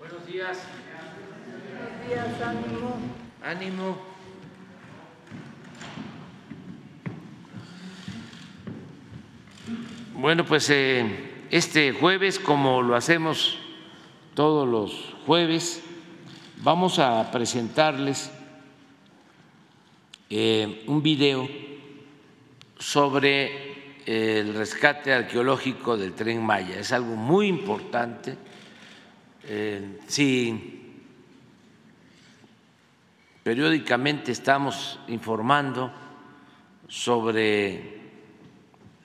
Buenos días. Buenos días, ánimo. Ánimo. Bueno, pues eh, este jueves, como lo hacemos todos los jueves, vamos a presentarles eh, un video sobre el rescate arqueológico del tren Maya. Es algo muy importante. Eh, si periódicamente estamos informando sobre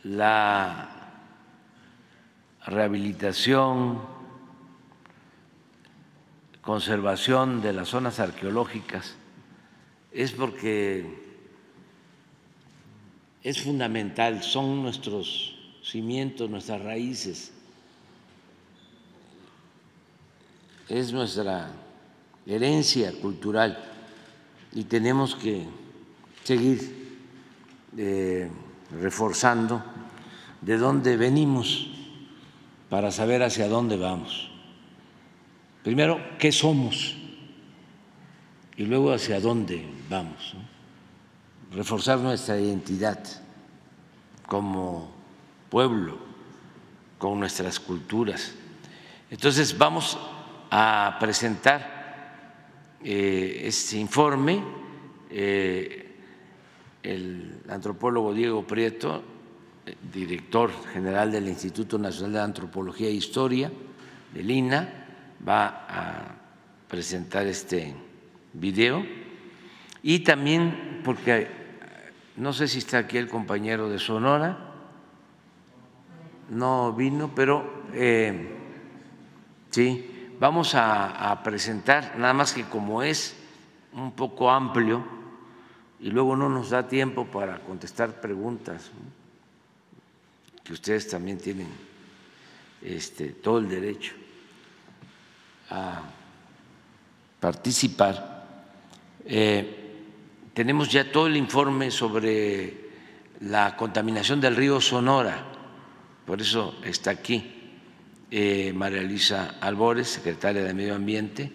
la rehabilitación, conservación de las zonas arqueológicas, es porque es fundamental, son nuestros cimientos, nuestras raíces, es nuestra herencia cultural y tenemos que seguir eh, reforzando de dónde venimos para saber hacia dónde vamos. Primero, ¿qué somos? Y luego hacia dónde vamos reforzar nuestra identidad como pueblo, con nuestras culturas. Entonces vamos a presentar eh, este informe. Eh, el antropólogo Diego Prieto, director general del Instituto Nacional de Antropología e Historia, del INA, va a presentar este video y también porque no sé si está aquí el compañero de Sonora, no vino, pero eh, sí, vamos a, presentar, nada más que como es un poco amplio y luego no nos da tiempo para contestar preguntas, que ustedes también tienen este, todo el derecho a participar. Eh, tenemos ya todo el informe sobre la contaminación del río Sonora, por eso está aquí eh, María Luisa Albores, secretaria de Medio Ambiente,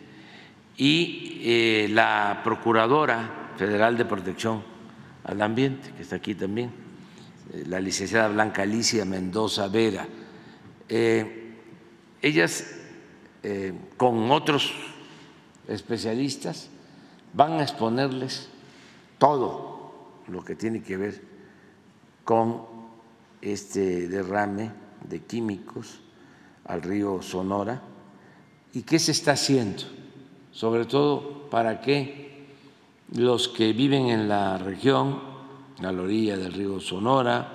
y eh, la Procuradora Federal de Protección al Ambiente, que está aquí también, eh, la licenciada Blanca Alicia Mendoza Vera. ellas, con otros especialistas, van a exponerles todo lo que tiene que ver con este derrame de químicos al río Sonora. Y qué se está haciendo, sobre todo para que los que viven en la región, a la orilla del río Sonora,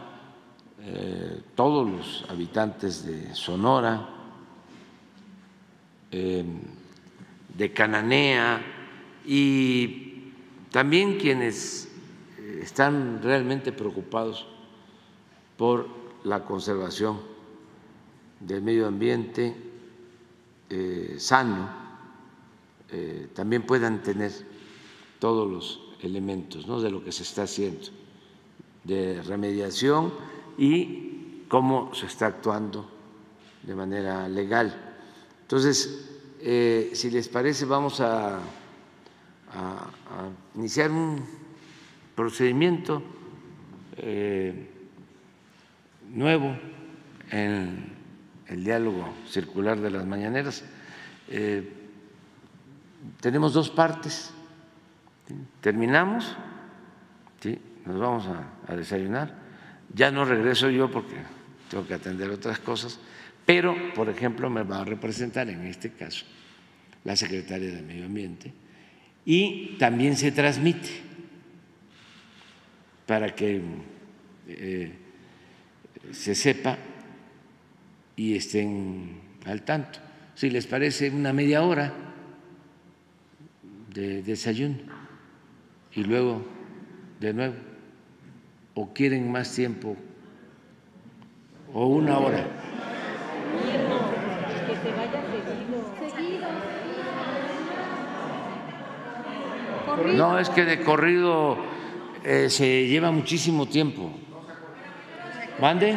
eh, todos los habitantes de Sonora, eh, de Cananea y también quienes eh, están realmente preocupados por la conservación del medio ambiente eh, sano, eh, también puedan tener todos los elementos de lo que se está haciendo, de remediación y cómo se está actuando de manera legal. Entonces, si les parece, vamos a iniciar un procedimiento eh, nuevo en el diálogo circular de las mañaneras. Eh, tenemos dos partes. Terminamos, ¿sí? nos vamos a, desayunar. Ya no regreso yo porque tengo que atender otras cosas, pero, por ejemplo, me va a representar en este caso la secretaria de Medio Ambiente y también se transmite para que eh, se sepa y estén al tanto. Si les parece una media hora de desayuno y luego de nuevo, o quieren más tiempo, o una hora. No, es que de corrido eh, se lleva muchísimo tiempo. ¿Mande?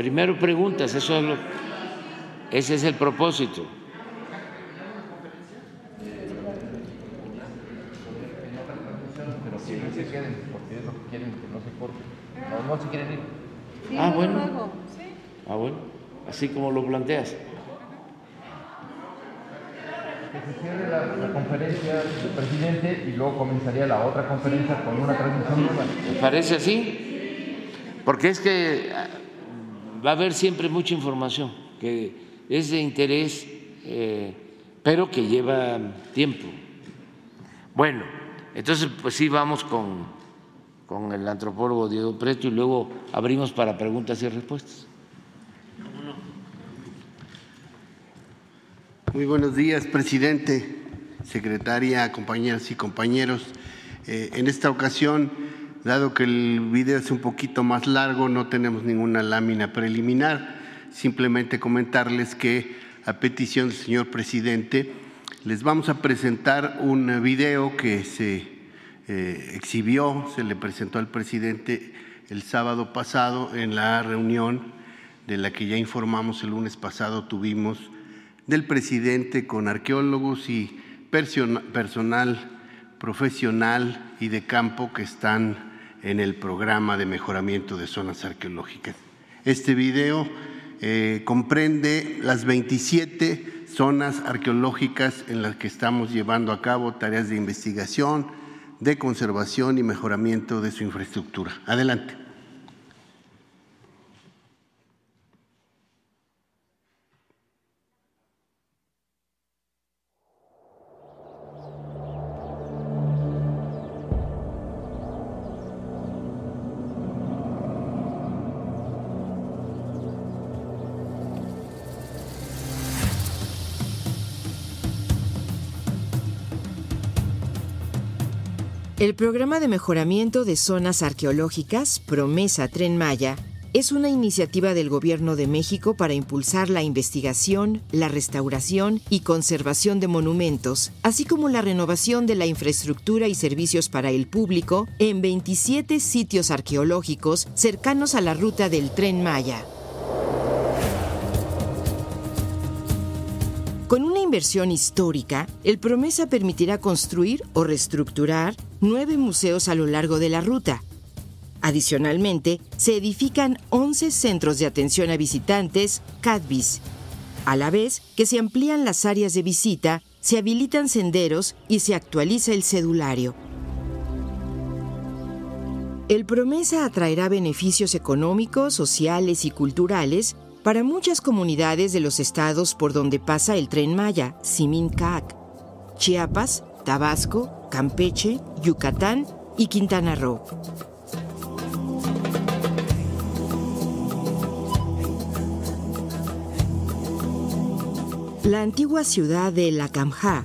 Primero preguntas, eso es lo, ese es el propósito. pero que no se queden, porque es lo que quieren, que no se corten. No, no se quieren ir. Sí, Ah, bueno. Ah, bueno, así como lo planteas. Que se cierre la, la conferencia del presidente y luego comenzaría la otra conferencia con una transmisión nueva. ¿Te parece así? Porque es que va a haber siempre mucha información que es de interés, eh, pero que lleva tiempo. Bueno, entonces pues sí vamos con, con el antropólogo Diego Preto y luego abrimos para preguntas y respuestas. Muy buenos días, presidente, secretaria, compañeras y compañeros. Eh, en esta ocasión, dado que el video es un poquito más largo, no tenemos ninguna lámina preliminar. Simplemente comentarles que, a petición del señor presidente, les vamos a presentar un video que se eh, exhibió, se le presentó al presidente el sábado pasado en la reunión de la que ya informamos el lunes pasado, tuvimos del presidente con arqueólogos y persona- personal profesional y de campo que están en el programa de mejoramiento de zonas arqueológicas. Este video eh, comprende las 27 zonas arqueológicas en las que estamos llevando a cabo tareas de investigación, de conservación y mejoramiento de su infraestructura. Adelante. El programa de mejoramiento de zonas arqueológicas, Promesa Tren Maya, es una iniciativa del Gobierno de México para impulsar la investigación, la restauración y conservación de monumentos, así como la renovación de la infraestructura y servicios para el público en 27 sitios arqueológicos cercanos a la ruta del Tren Maya. Con una inversión histórica, el Promesa permitirá construir o reestructurar nueve museos a lo largo de la ruta. Adicionalmente, se edifican 11 centros de atención a visitantes, CADVIS, a la vez que se amplían las áreas de visita, se habilitan senderos y se actualiza el cedulario. El Promesa atraerá beneficios económicos, sociales y culturales para muchas comunidades de los estados por donde pasa el tren Maya, Simin-Cac, Chiapas, Tabasco, Campeche, Yucatán y Quintana Roo. La antigua ciudad de Lacamjá,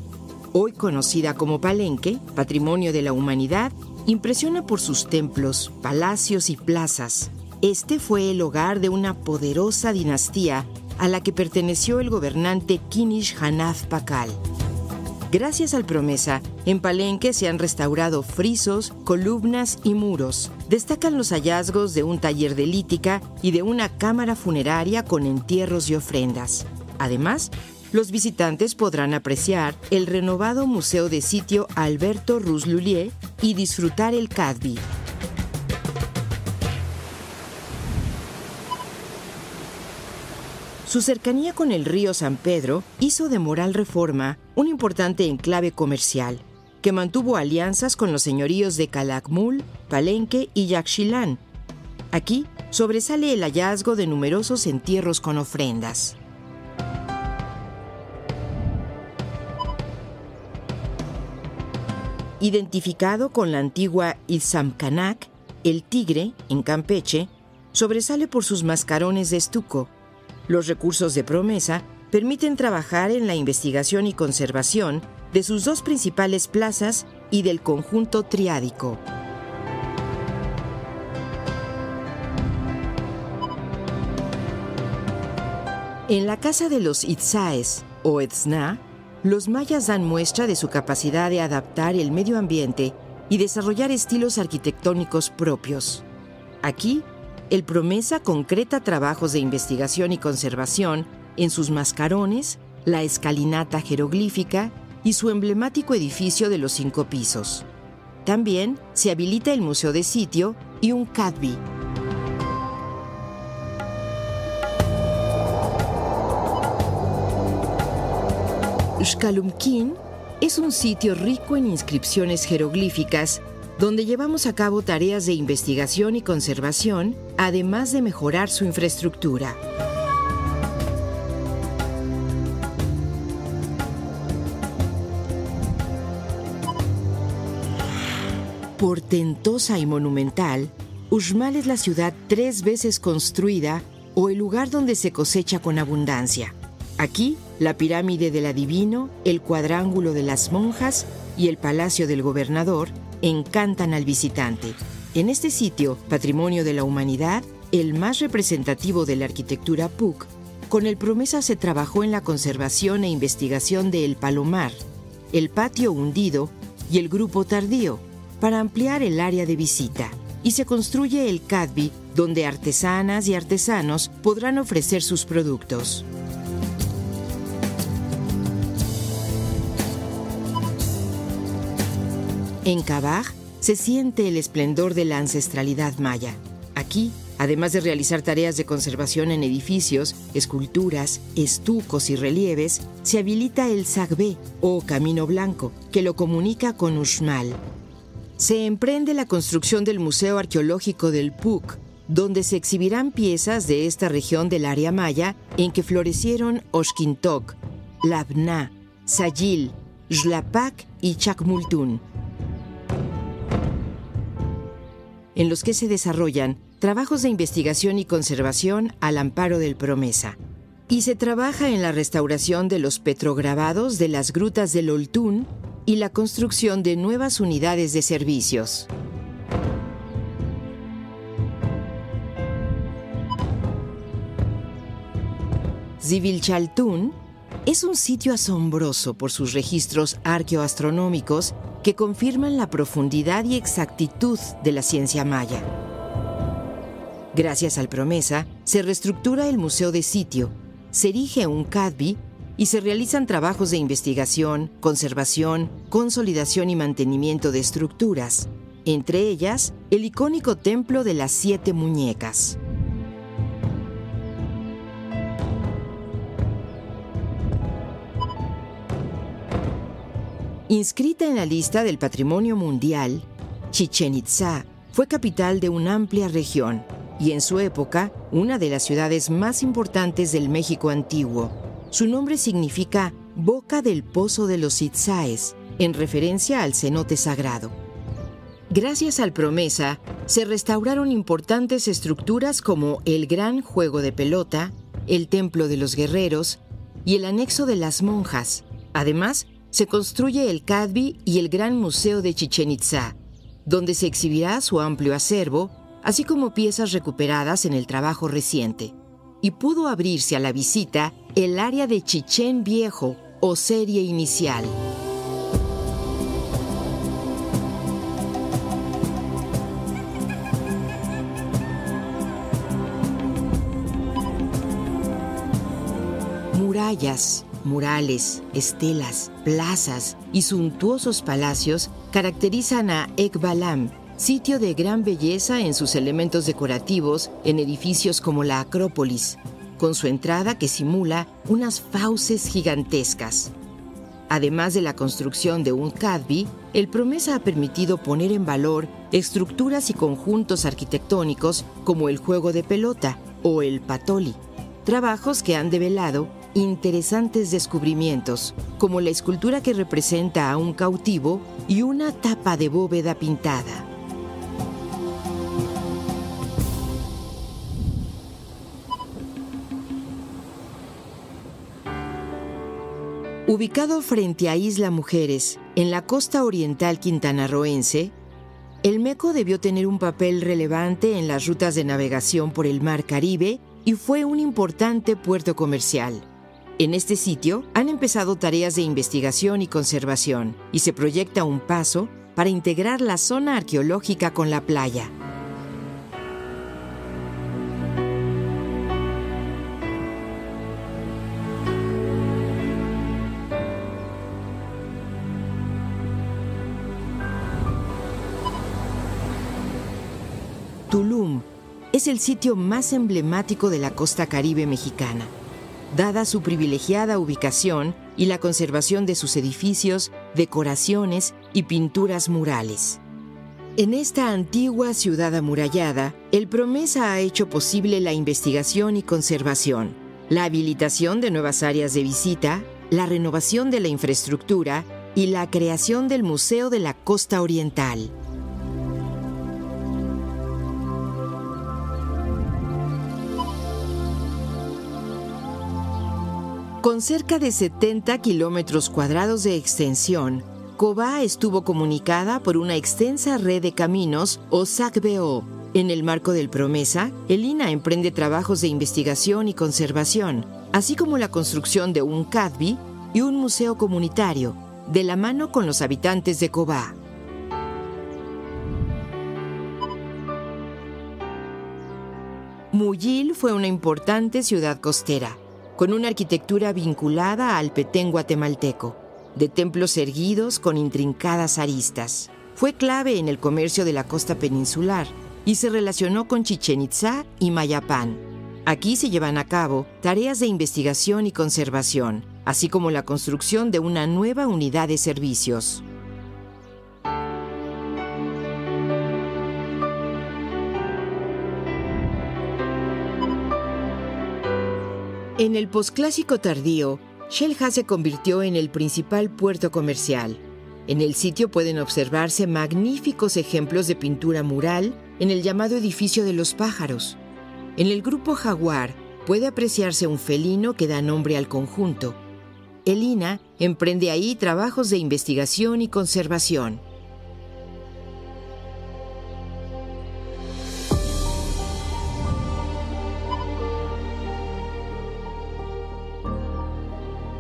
hoy conocida como Palenque, patrimonio de la humanidad, impresiona por sus templos, palacios y plazas. Este fue el hogar de una poderosa dinastía a la que perteneció el gobernante Kinish Hanaf Pakal. Gracias al promesa, en Palenque se han restaurado frisos, columnas y muros. Destacan los hallazgos de un taller de lítica y de una cámara funeraria con entierros y ofrendas. Además, los visitantes podrán apreciar el renovado Museo de Sitio Alberto Ruslulier y disfrutar el Cadby. Su cercanía con el río San Pedro hizo de Moral Reforma un importante enclave comercial, que mantuvo alianzas con los señoríos de Calakmul, Palenque y Yaxchilán. Aquí sobresale el hallazgo de numerosos entierros con ofrendas. Identificado con la antigua Itzamcanac, el tigre, en Campeche, sobresale por sus mascarones de estuco. Los recursos de promesa permiten trabajar en la investigación y conservación de sus dos principales plazas y del conjunto triádico. En la casa de los Itzaes o Etzna, los mayas dan muestra de su capacidad de adaptar el medio ambiente y desarrollar estilos arquitectónicos propios. Aquí, el Promesa concreta trabajos de investigación y conservación en sus mascarones, la escalinata jeroglífica y su emblemático edificio de los cinco pisos. También se habilita el Museo de Sitio y un CADBI. Xcalumquín es un sitio rico en inscripciones jeroglíficas donde llevamos a cabo tareas de investigación y conservación, además de mejorar su infraestructura. Portentosa y monumental, Uxmal es la ciudad tres veces construida o el lugar donde se cosecha con abundancia. Aquí, la pirámide del adivino, el cuadrángulo de las monjas y el palacio del gobernador encantan al visitante. En este sitio, Patrimonio de la Humanidad, el más representativo de la arquitectura PUC, con el promesa se trabajó en la conservación e investigación de El Palomar, el patio hundido y el grupo tardío, para ampliar el área de visita. Y se construye el CADBI, donde artesanas y artesanos podrán ofrecer sus productos. En Cabaj se siente el esplendor de la ancestralidad maya. Aquí, además de realizar tareas de conservación en edificios, esculturas, estucos y relieves, se habilita el Sagbé o Camino Blanco, que lo comunica con Uxmal. Se emprende la construcción del Museo Arqueológico del PUC, donde se exhibirán piezas de esta región del área maya en que florecieron Oshkintok, Labna, Sayil, Xlapac y Chacmultún en los que se desarrollan trabajos de investigación y conservación al amparo del Promesa. Y se trabaja en la restauración de los petrograbados de las grutas del Oltún y la construcción de nuevas unidades de servicios. Zivilchaltún es un sitio asombroso por sus registros arqueoastronómicos que confirman la profundidad y exactitud de la ciencia maya. Gracias al Promesa, se reestructura el Museo de Sitio, se erige un CADBI y se realizan trabajos de investigación, conservación, consolidación y mantenimiento de estructuras, entre ellas el icónico Templo de las Siete Muñecas. Inscrita en la lista del Patrimonio Mundial, Chichen Itza fue capital de una amplia región y en su época una de las ciudades más importantes del México antiguo. Su nombre significa Boca del Pozo de los Itzaes, en referencia al cenote sagrado. Gracias al Promesa, se restauraron importantes estructuras como el Gran Juego de Pelota, el Templo de los Guerreros y el Anexo de las Monjas. Además, se construye el Cadbi y el Gran Museo de Chichen Itza, donde se exhibirá su amplio acervo, así como piezas recuperadas en el trabajo reciente. Y pudo abrirse a la visita el área de Chichen Viejo o serie inicial. Murallas, Murales, estelas, plazas y suntuosos palacios caracterizan a Ekbalam, sitio de gran belleza en sus elementos decorativos en edificios como la Acrópolis, con su entrada que simula unas fauces gigantescas. Además de la construcción de un Cadby, el Promesa ha permitido poner en valor estructuras y conjuntos arquitectónicos como el juego de pelota o el patoli, trabajos que han develado interesantes descubrimientos, como la escultura que representa a un cautivo y una tapa de bóveda pintada. Ubicado frente a Isla Mujeres, en la costa oriental quintanarroense, el Meco debió tener un papel relevante en las rutas de navegación por el Mar Caribe y fue un importante puerto comercial. En este sitio han empezado tareas de investigación y conservación y se proyecta un paso para integrar la zona arqueológica con la playa. Tulum es el sitio más emblemático de la costa caribe mexicana dada su privilegiada ubicación y la conservación de sus edificios, decoraciones y pinturas murales. En esta antigua ciudad amurallada, el Promesa ha hecho posible la investigación y conservación, la habilitación de nuevas áreas de visita, la renovación de la infraestructura y la creación del Museo de la Costa Oriental. Con cerca de 70 kilómetros cuadrados de extensión, Cobá estuvo comunicada por una extensa red de caminos o SACBO. En el marco del Promesa, el INA emprende trabajos de investigación y conservación, así como la construcción de un CADBI y un museo comunitario, de la mano con los habitantes de Cobá. Muyil fue una importante ciudad costera con una arquitectura vinculada al petén guatemalteco, de templos erguidos con intrincadas aristas. Fue clave en el comercio de la costa peninsular y se relacionó con Chichen Itza y Mayapán. Aquí se llevan a cabo tareas de investigación y conservación, así como la construcción de una nueva unidad de servicios. En el posclásico tardío, Shelha se convirtió en el principal puerto comercial. En el sitio pueden observarse magníficos ejemplos de pintura mural en el llamado edificio de los pájaros. En el grupo Jaguar puede apreciarse un felino que da nombre al conjunto. Elina emprende ahí trabajos de investigación y conservación.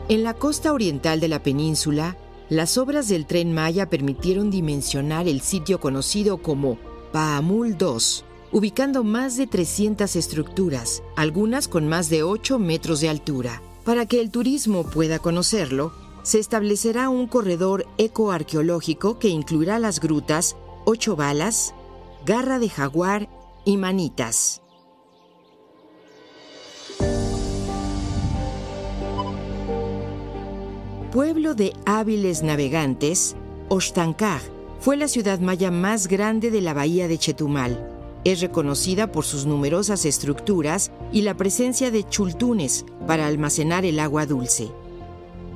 En la costa oriental de la península, las obras del tren Maya permitieron dimensionar el sitio conocido como Paamul II, ubicando más de 300 estructuras, algunas con más de 8 metros de altura. Para que el turismo pueda conocerlo, se establecerá un corredor ecoarqueológico que incluirá las grutas Ocho Balas, Garra de Jaguar y Manitas. Pueblo de hábiles navegantes, Oxtancaj fue la ciudad maya más grande de la bahía de Chetumal. Es reconocida por sus numerosas estructuras y la presencia de chultunes para almacenar el agua dulce.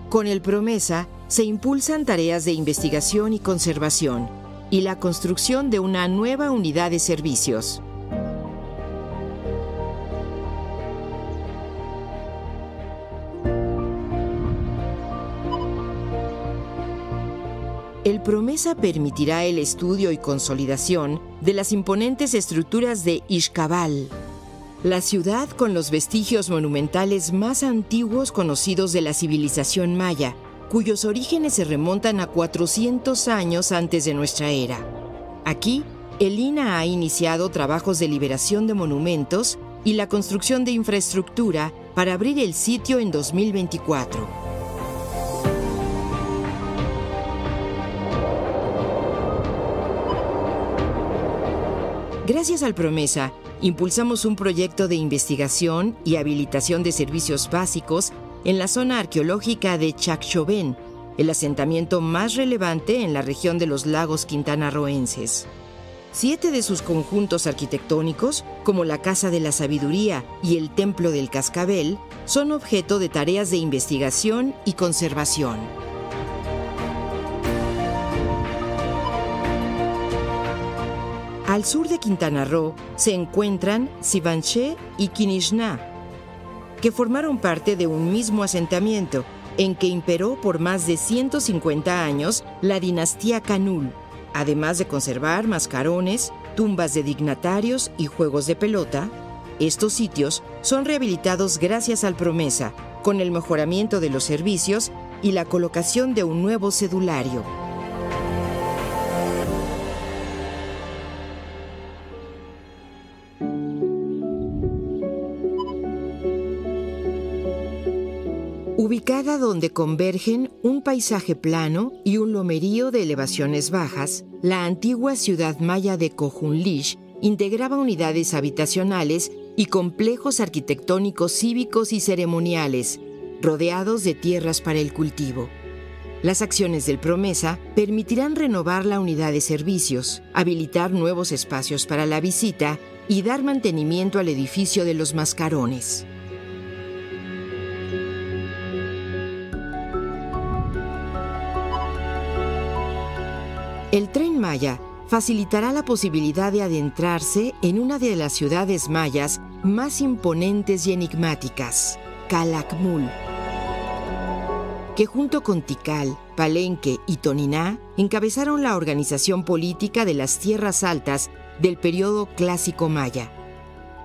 Con el Promesa se impulsan tareas de investigación y conservación y la construcción de una nueva unidad de servicios. El Promesa permitirá el estudio y consolidación de las imponentes estructuras de Ixcabal, la ciudad con los vestigios monumentales más antiguos conocidos de la civilización maya, cuyos orígenes se remontan a 400 años antes de nuestra era. Aquí, el INA ha iniciado trabajos de liberación de monumentos y la construcción de infraestructura para abrir el sitio en 2024. Gracias al Promesa, impulsamos un proyecto de investigación y habilitación de servicios básicos en la zona arqueológica de Chacchoven, el asentamiento más relevante en la región de los lagos quintanarroenses. Siete de sus conjuntos arquitectónicos, como la Casa de la Sabiduría y el Templo del Cascabel, son objeto de tareas de investigación y conservación. Al sur de Quintana Roo se encuentran Sivanché y Quinishná, que formaron parte de un mismo asentamiento en que imperó por más de 150 años la dinastía Canul, además de conservar mascarones, tumbas de dignatarios y juegos de pelota. Estos sitios son rehabilitados gracias al Promesa, con el mejoramiento de los servicios y la colocación de un nuevo cedulario. Ubicada donde convergen un paisaje plano y un lomerío de elevaciones bajas, la antigua ciudad maya de Cojunlish integraba unidades habitacionales y complejos arquitectónicos cívicos y ceremoniales, rodeados de tierras para el cultivo. Las acciones del Promesa permitirán renovar la unidad de servicios, habilitar nuevos espacios para la visita y dar mantenimiento al edificio de los mascarones. El tren Maya facilitará la posibilidad de adentrarse en una de las ciudades mayas más imponentes y enigmáticas, Calakmul que junto con Tikal, Palenque y Toniná encabezaron la organización política de las tierras altas del periodo clásico maya.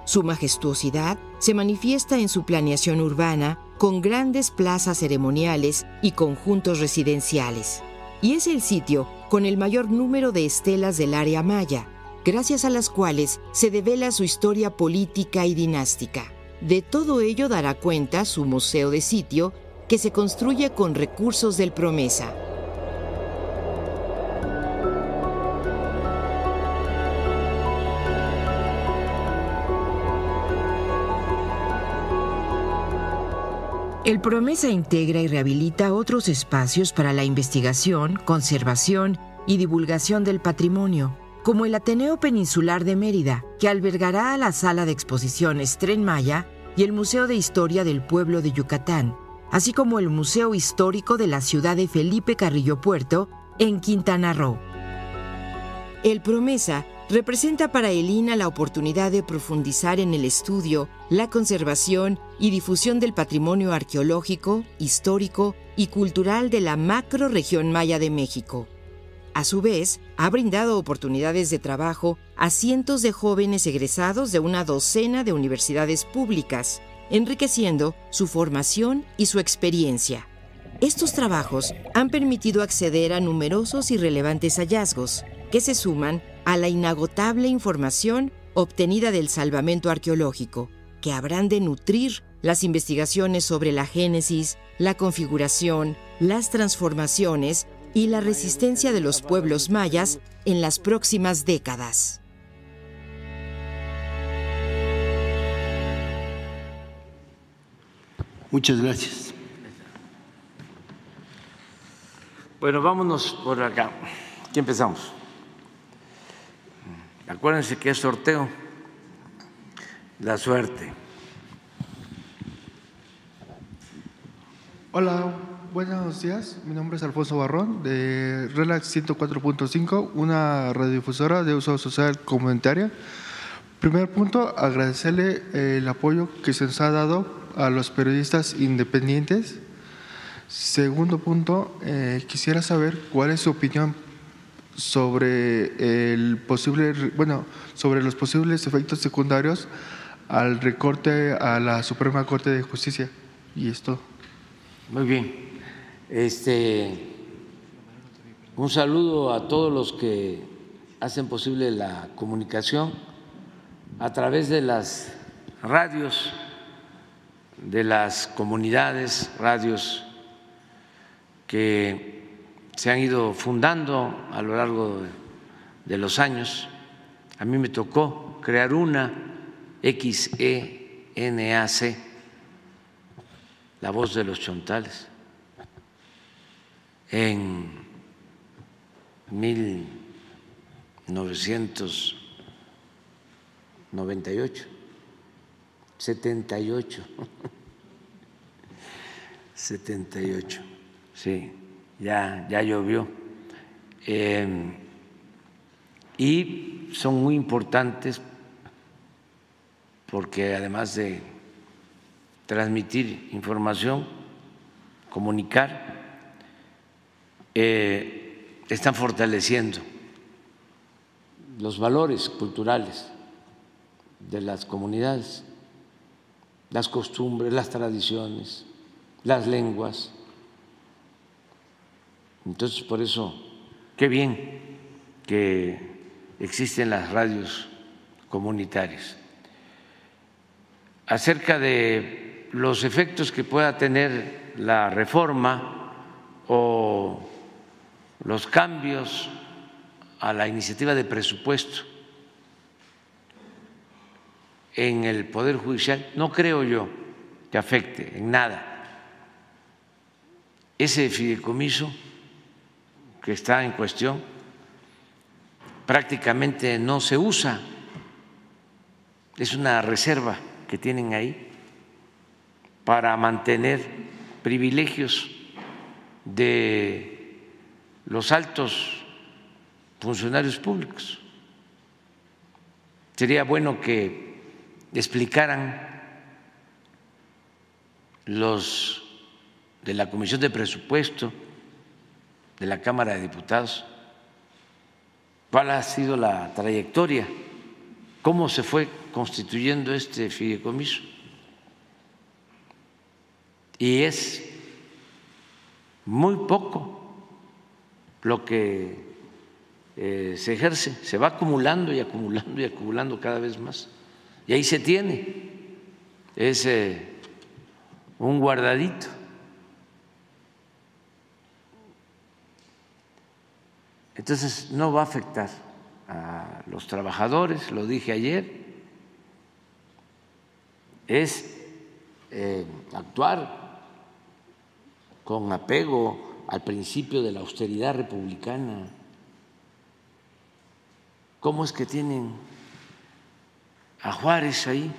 Su majestuosidad se manifiesta en su planeación urbana con grandes plazas ceremoniales y conjuntos residenciales. Y es el sitio con el mayor número de estelas del área maya, gracias a las cuales se devela su historia política y dinástica. De todo ello dará cuenta su museo de sitio que se construye con recursos del Promesa. El Promesa integra y rehabilita otros espacios para la investigación, conservación y divulgación del patrimonio, como el Ateneo Peninsular de Mérida, que albergará la sala de exposiciones Tren Maya y el Museo de Historia del Pueblo de Yucatán, así como el Museo Histórico de la ciudad de Felipe Carrillo Puerto, en Quintana Roo. El Promesa representa para Elina la oportunidad de profundizar en el estudio, la conservación y difusión del patrimonio arqueológico, histórico y cultural de la macro región maya de México. A su vez, ha brindado oportunidades de trabajo a cientos de jóvenes egresados de una docena de universidades públicas, enriqueciendo su formación y su experiencia. Estos trabajos han permitido acceder a numerosos y relevantes hallazgos que se suman a la inagotable información obtenida del salvamento arqueológico, que habrán de nutrir las investigaciones sobre la génesis, la configuración, las transformaciones y la resistencia de los pueblos mayas en las próximas décadas. Muchas gracias. Bueno, vámonos por acá. Aquí empezamos. Acuérdense que es sorteo. La suerte. Hola, buenos días. Mi nombre es Alfonso Barrón de Relax 104.5, una radiodifusora de uso social comunitaria. Primer punto, agradecerle el apoyo que se nos ha dado a los periodistas independientes. Segundo punto, eh, quisiera saber cuál es su opinión sobre el posible, bueno, sobre los posibles efectos secundarios al recorte a la Suprema Corte de Justicia. Y esto. Muy bien. Este, un saludo a todos los que hacen posible la comunicación a través de las radios de las comunidades, radios que se han ido fundando a lo largo de los años. A mí me tocó crear una XENAC, la voz de los chontales, en 1998, 78. 78, sí, ya, ya llovió. Em, y son muy importantes porque además de transmitir información, comunicar, eh, están fortaleciendo los valores culturales de las comunidades, las costumbres, las tradiciones, las lenguas. Entonces, por eso, qué bien que existen las radios comunitarias. Acerca de los efectos que pueda tener la reforma o los cambios a la iniciativa de presupuesto en el Poder Judicial, no creo yo que afecte en nada ese fideicomiso que está en cuestión prácticamente no se usa, es una reserva que tienen ahí para mantener privilegios de los altos funcionarios públicos. Sería bueno que explicaran los de la Comisión de Presupuesto de la Cámara de Diputados cuál ha sido la trayectoria, cómo se fue constituyendo este fideicomiso. Y es muy poco lo que eh, se ejerce, se va acumulando y acumulando y acumulando cada vez más. Y ahí se tiene, es un guardadito. Entonces no va a afectar a los trabajadores, lo dije ayer, es eh, actuar con apego al principio de la austeridad republicana. ¿Cómo es que tienen a Juárez ahí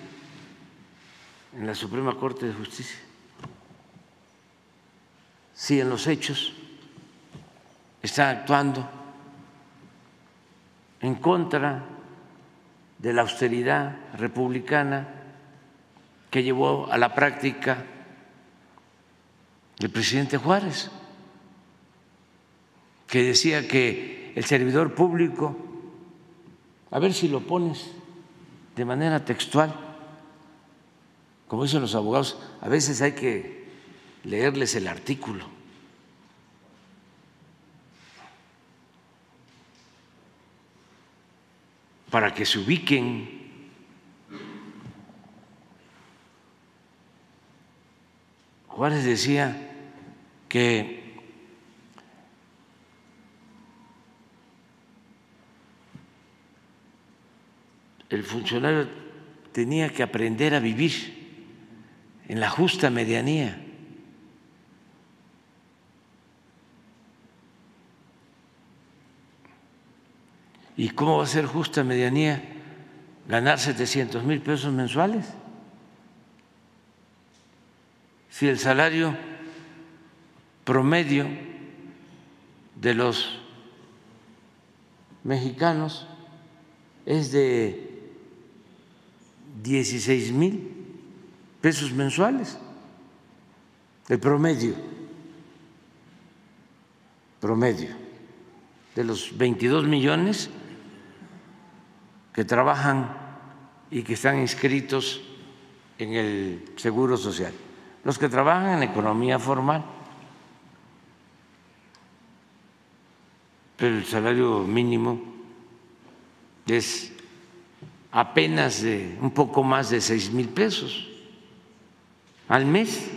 en la Suprema Corte de Justicia? Si en los hechos está actuando en contra de la austeridad republicana que llevó a la práctica el presidente Juárez, que decía que el servidor público, a ver si lo pones de manera textual, como dicen los abogados, a veces hay que leerles el artículo para que se ubiquen. Juárez decía que el funcionario tenía que aprender a vivir en la justa medianía. ¿Y cómo va a ser justa medianía ganar 700 mil pesos mensuales? Si el salario promedio de los mexicanos es de 16 mil pesos mensuales, el promedio, promedio de los 22 millones que trabajan y que están inscritos en el Seguro Social, los que trabajan en economía formal. Pero el salario mínimo es apenas de un poco más de seis mil pesos al mes.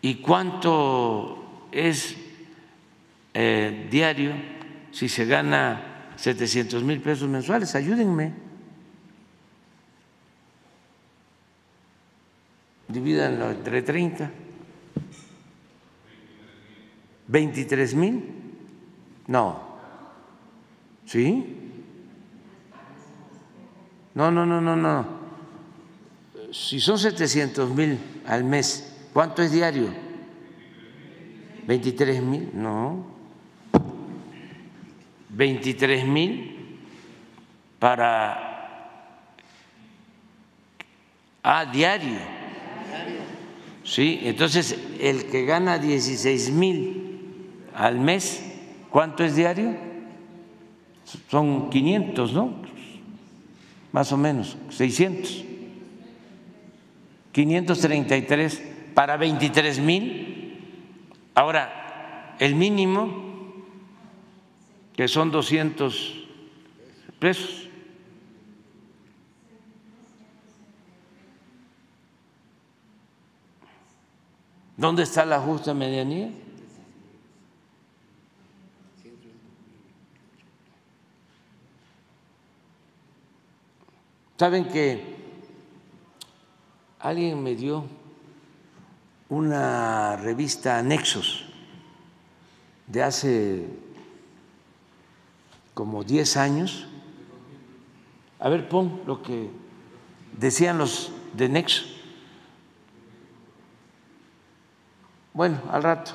¿Y cuánto es eh, diario si se gana 700 mil pesos mensuales. Ayúdenme. Divídanlo entre 30. 23 mil. No. ¿Sí? No, no, no, no, no. Si son 700 mil al mes, ¿cuánto es diario? 23 mil, no. 23 mil para a ah, diario. Sí, entonces el que gana 16 mil al mes, ¿cuánto es diario? Son 500, ¿no? Más o menos, 600. 533 para 23 mil. Ahora, el mínimo que son 200 pesos. ¿Dónde está la justa medianía? Saben que alguien me dio una revista Anexos de hace como 10 años. A ver, pon lo que decían los de Nexos. Bueno, al rato.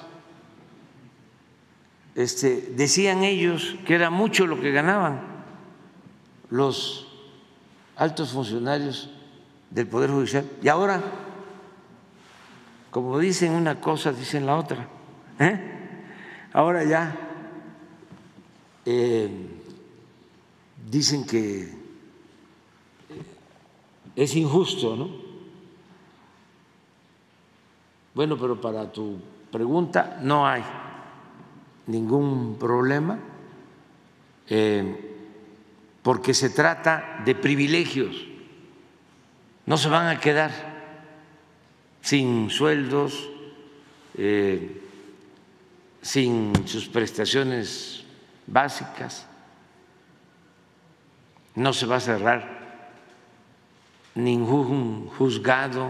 Este, decían ellos que era mucho lo que ganaban los altos funcionarios del Poder Judicial. Y ahora, como dicen una cosa, dicen la otra. ¿eh? Ahora ya eh, dicen que es injusto, ¿no? Bueno, pero para tu pregunta no hay ningún problema eh, porque se trata de privilegios. No se van a quedar sin sueldos, eh, sin sus prestaciones básicas, no se va a cerrar ningún juzgado,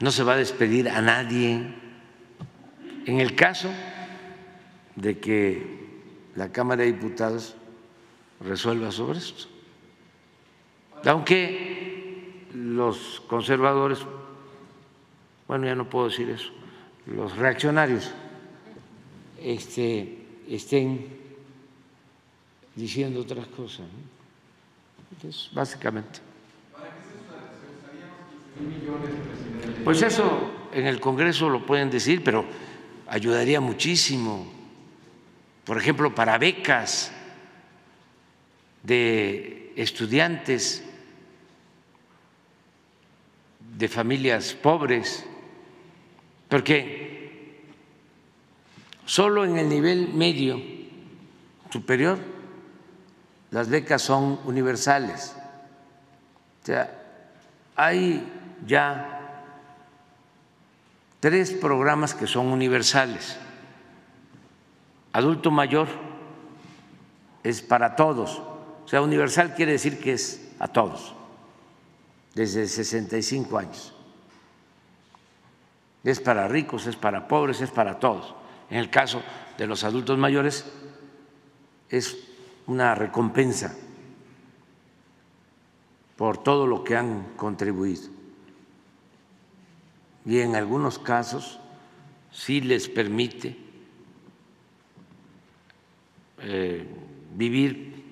no se va a despedir a nadie. En el caso de que la Cámara de Diputados resuelva sobre esto. Aunque los conservadores, bueno, ya no puedo decir eso, los reaccionarios este, estén diciendo otras cosas. Entonces, básicamente. Pues eso en el Congreso lo pueden decir, pero ayudaría muchísimo. Por ejemplo, para becas de estudiantes de familias pobres, porque solo en el nivel medio superior las becas son universales. O sea, hay ya tres programas que son universales. Adulto mayor es para todos. O sea, universal quiere decir que es a todos, desde 65 años. Es para ricos, es para pobres, es para todos. En el caso de los adultos mayores es una recompensa por todo lo que han contribuido. Y en algunos casos sí les permite eh, vivir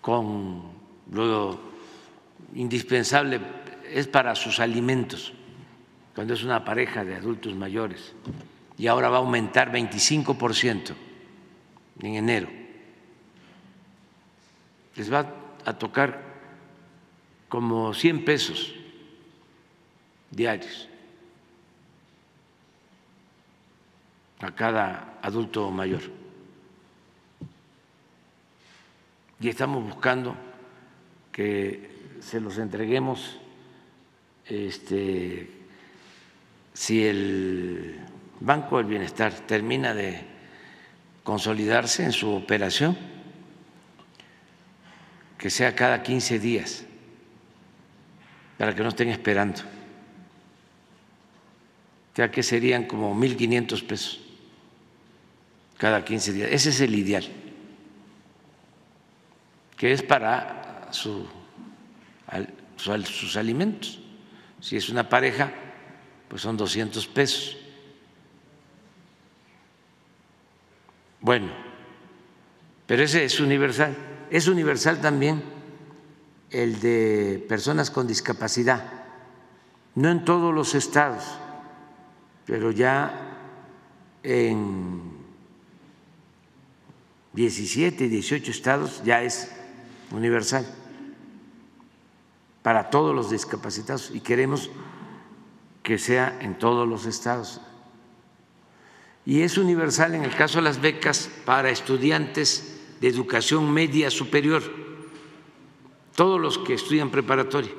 con lo indispensable, es para sus alimentos, cuando es una pareja de adultos mayores, y ahora va a aumentar 25% en enero. Les va a tocar como 100 pesos diarios a cada adulto mayor. Y estamos buscando que se los entreguemos este, si el Banco del Bienestar termina de consolidarse en su operación, que sea cada 15 días, para que no estén esperando ya que serían como 1.500 pesos cada 15 días. Ese es el ideal, que es para su, sus alimentos. Si es una pareja, pues son 200 pesos. Bueno, pero ese es universal. Es universal también el de personas con discapacidad, no en todos los estados pero ya en 17, 18 estados ya es universal para todos los discapacitados y queremos que sea en todos los estados. Y es universal en el caso de las becas para estudiantes de educación media superior, todos los que estudian preparatoria.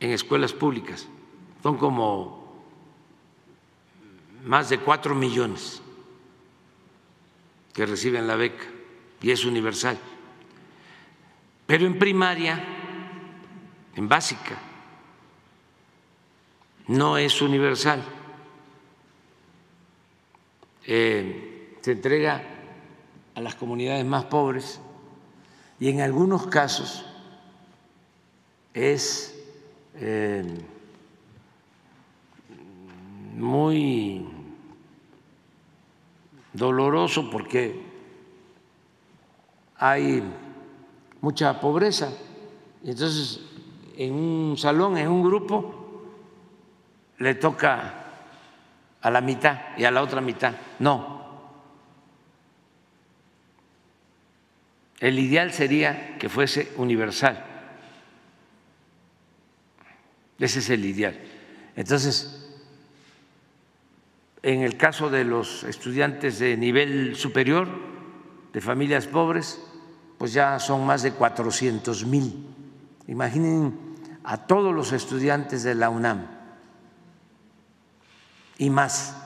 en escuelas públicas. Son como más de cuatro millones que reciben la beca y es universal. Pero en primaria, en básica, no es universal. Eh, se entrega a las comunidades más pobres y en algunos casos es eh, muy doloroso porque hay mucha pobreza. Entonces, en un salón, en un grupo, le toca a la mitad y a la otra mitad. No. El ideal sería que fuese universal. Ese es el ideal. Entonces, en el caso de los estudiantes de nivel superior, de familias pobres, pues ya son más de 400 mil. Imaginen a todos los estudiantes de la UNAM y más.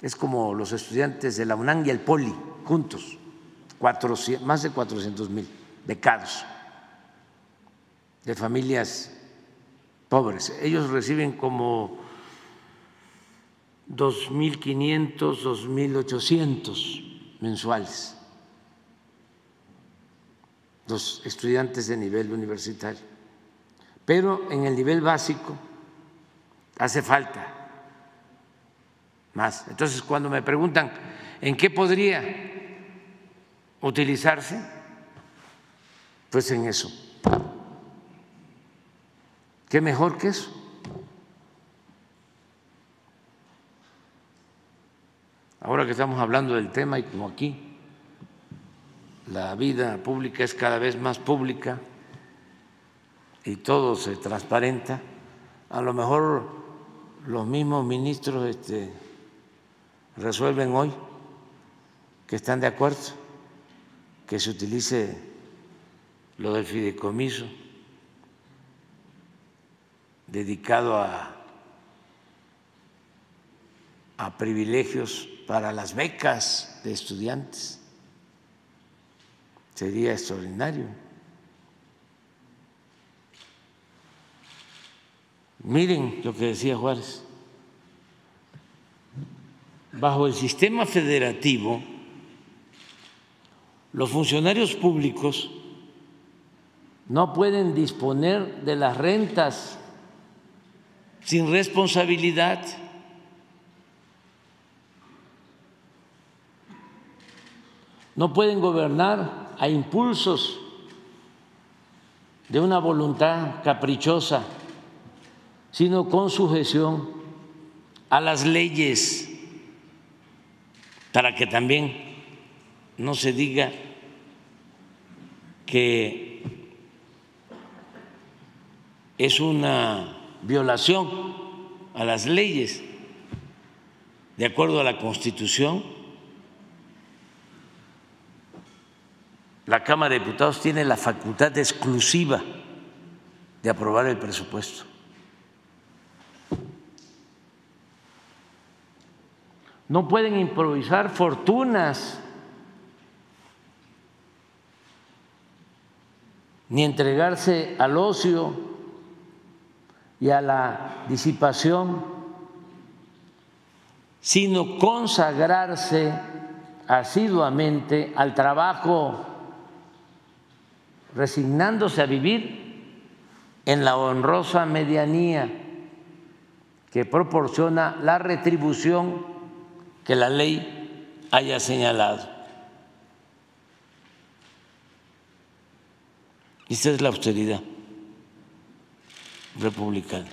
Es como los estudiantes de la UNAM y el POLI juntos, más de 400 mil becados de familias pobres. Ellos reciben como 2.500, 2.800 mensuales los estudiantes de nivel universitario. Pero en el nivel básico hace falta más. Entonces, cuando me preguntan en qué podría utilizarse, pues en eso. ¿Qué mejor que eso? Ahora que estamos hablando del tema y como aquí la vida pública es cada vez más pública y todo se transparenta, a lo mejor los mismos ministros este, resuelven hoy que están de acuerdo que se utilice lo del fideicomiso dedicado a, a privilegios para las becas de estudiantes. Sería extraordinario. Miren lo que decía Juárez. Bajo el sistema federativo, los funcionarios públicos no pueden disponer de las rentas sin responsabilidad. no pueden gobernar a impulsos de una voluntad caprichosa, sino con sujeción a las leyes, para que también no se diga que es una violación a las leyes de acuerdo a la Constitución la Cámara de Diputados tiene la facultad exclusiva de aprobar el presupuesto. No pueden improvisar fortunas ni entregarse al ocio y a la disipación, sino consagrarse asiduamente al trabajo resignándose a vivir en la honrosa medianía que proporciona la retribución que la ley haya señalado. Esta es la austeridad republicana.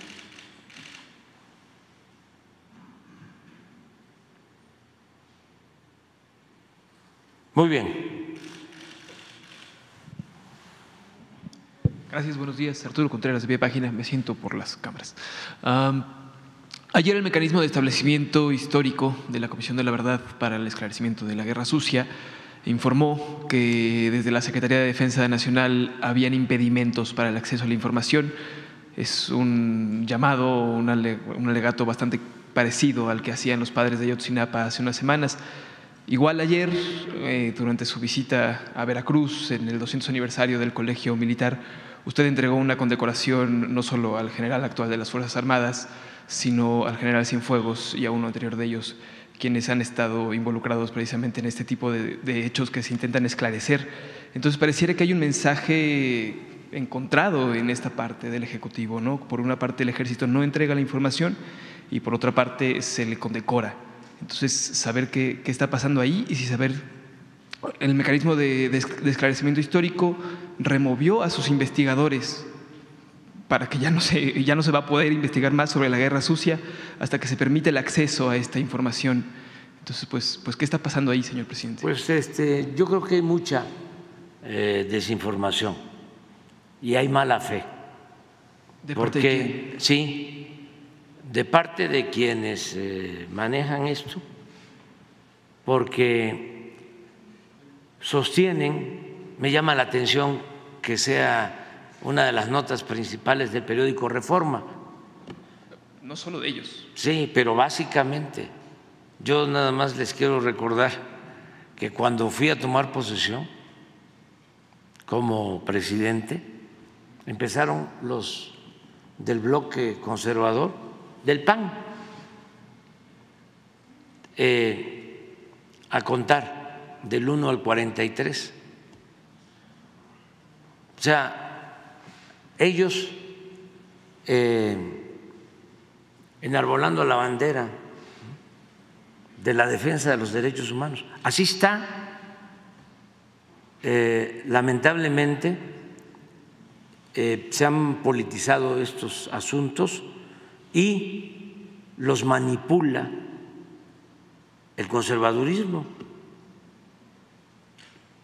Muy bien. Gracias, buenos días. Arturo Contreras, de Vía Página. Me siento por las cámaras. Ayer el mecanismo de establecimiento histórico de la Comisión de la Verdad para el Esclarecimiento de la Guerra Sucia informó que desde la Secretaría de Defensa Nacional habían impedimentos para el acceso a la información. Es un llamado, un alegato bastante parecido al que hacían los padres de Ayotzinapa hace unas semanas Igual ayer, eh, durante su visita a Veracruz, en el 200 aniversario del Colegio Militar, usted entregó una condecoración no solo al general actual de las Fuerzas Armadas, sino al general Cienfuegos y a uno anterior de ellos, quienes han estado involucrados precisamente en este tipo de, hechos que se intentan esclarecer. Entonces pareciera que hay un mensaje encontrado en esta parte del Ejecutivo, ¿no? Por una parte el ejército no entrega la información y por otra parte se le condecora. Entonces, saber qué, qué está pasando ahí y si saber el mecanismo de, esclarecimiento histórico removió a sus investigadores para que ya no, se, ya no se va a poder investigar más sobre la guerra sucia hasta que se permite el acceso a esta información. Entonces, pues, pues ¿qué está pasando ahí, señor presidente? Pues este, yo creo que hay mucha eh, desinformación y hay mala fe. ¿De porque, parte de quién? sí, de parte de quienes eh, manejan esto, porque sostienen, me llama la atención que sea una de las notas principales del periódico Reforma. No solo de ellos. Sí, pero básicamente yo nada más les quiero recordar que cuando fui a tomar posesión como presidente, empezaron los del bloque conservador, del PAN, eh, a contar del 1 al 43. O sea, ellos eh, enarbolando la bandera de la defensa de los derechos humanos. Así está, eh, lamentablemente, eh, se han politizado estos asuntos y los manipula el conservadurismo.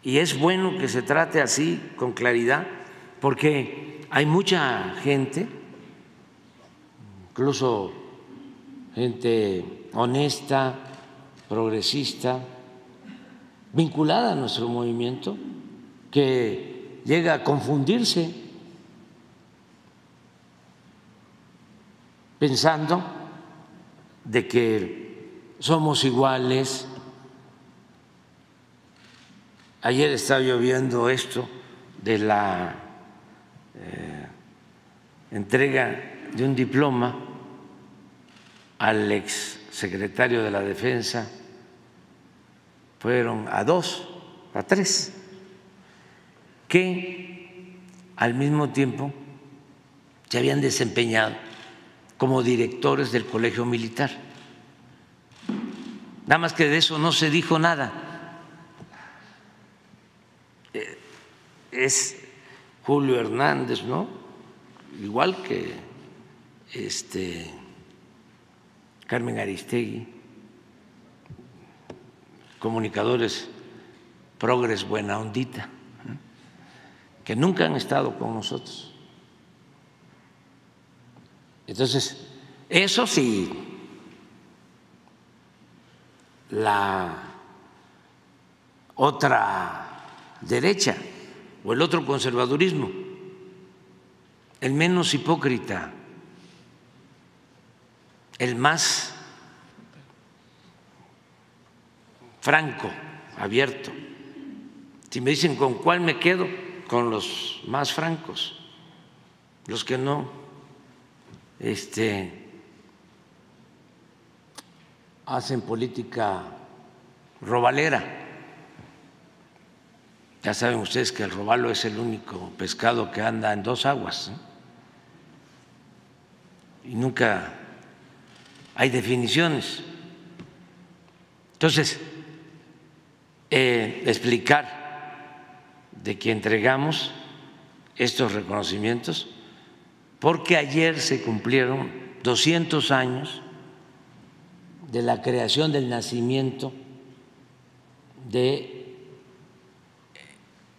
Y es bueno que se trate así, con claridad, porque hay mucha gente, incluso gente honesta, progresista, vinculada a nuestro movimiento, que llega a confundirse pensando de que somos iguales. Ayer estaba yo viendo esto de la eh, entrega de un diploma al ex secretario de la Defensa, fueron a dos, a tres, que al mismo tiempo se habían desempeñado como directores del Colegio Militar. Nada más que de eso no se dijo nada. Es Julio Hernández, ¿no? Igual que este Carmen Aristegui, comunicadores progres buena ondita, que nunca han estado con nosotros. Entonces, eso sí, la otra derecha o el otro conservadurismo, el menos hipócrita, el más franco, abierto. Si me dicen con cuál me quedo, con los más francos, los que no este, hacen política robalera. Ya saben ustedes que el robalo es el único pescado que anda en dos aguas ¿eh? y nunca hay definiciones. Entonces, eh, explicar de que entregamos estos reconocimientos porque ayer se cumplieron 200 años de la creación del nacimiento de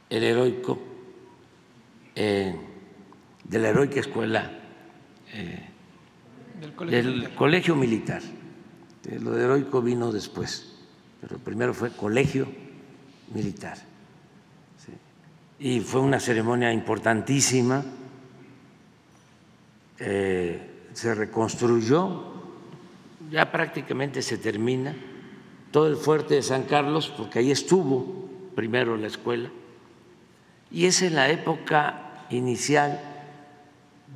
el heroico eh, de la heroica escuela eh, Del colegio del militar. colegio militar. Eh, Lo de heroico vino después, pero primero fue colegio militar. Sí. Y fue una ceremonia importantísima. Eh, se reconstruyó, ya prácticamente se termina todo el fuerte de San Carlos, porque ahí estuvo primero la escuela, y es en la época inicial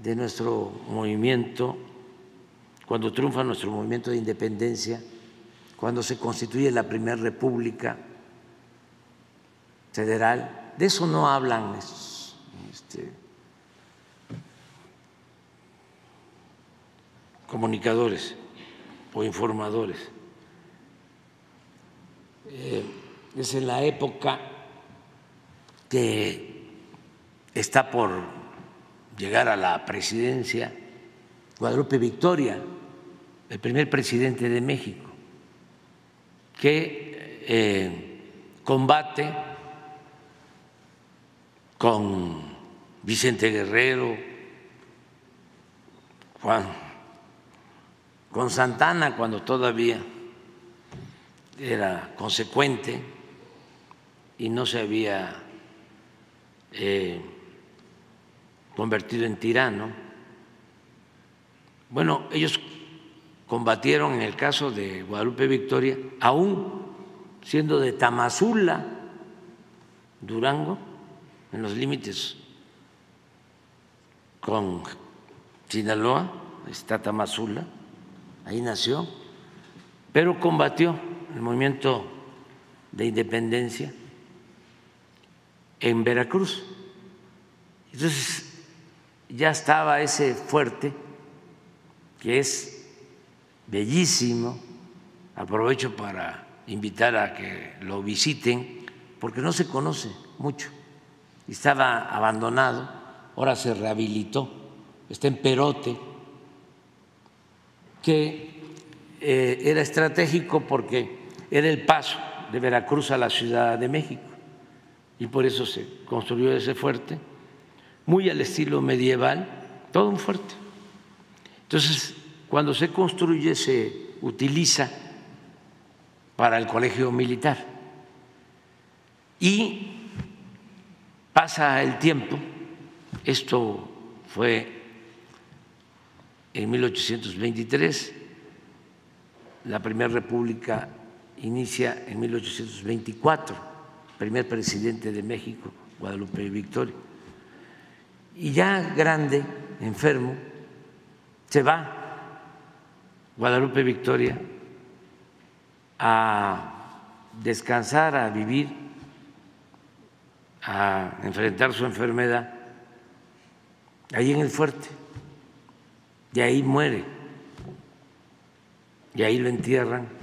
de nuestro movimiento, cuando triunfa nuestro movimiento de independencia, cuando se constituye la primera república federal. De eso no hablan este, comunicadores o informadores. Eh, es en la época que está por llegar a la presidencia Guadalupe Victoria, el primer presidente de México, que eh, combate con Vicente Guerrero, con Santana cuando todavía era consecuente y no se había eh, convertido en tirano. Bueno, ellos combatieron en el caso de Guadalupe Victoria, aún siendo de Tamazula, Durango, en los límites con Sinaloa, está Tamazula, ahí nació, pero combatió el movimiento de independencia en Veracruz. Entonces ya estaba ese fuerte, que es bellísimo, aprovecho para invitar a que lo visiten, porque no se conoce mucho, estaba abandonado, ahora se rehabilitó, está en Perote, que eh, era estratégico porque era el paso de Veracruz a la Ciudad de México y por eso se construyó ese fuerte, muy al estilo medieval, todo un fuerte. Entonces, cuando se construye se utiliza para el colegio militar y pasa el tiempo, esto fue en 1823, la primera república inicia en 1824, primer presidente de México, Guadalupe Victoria. Y ya grande, enfermo, se va Guadalupe Victoria a descansar, a vivir, a enfrentar su enfermedad, ahí en el fuerte, y ahí muere, y ahí lo entierran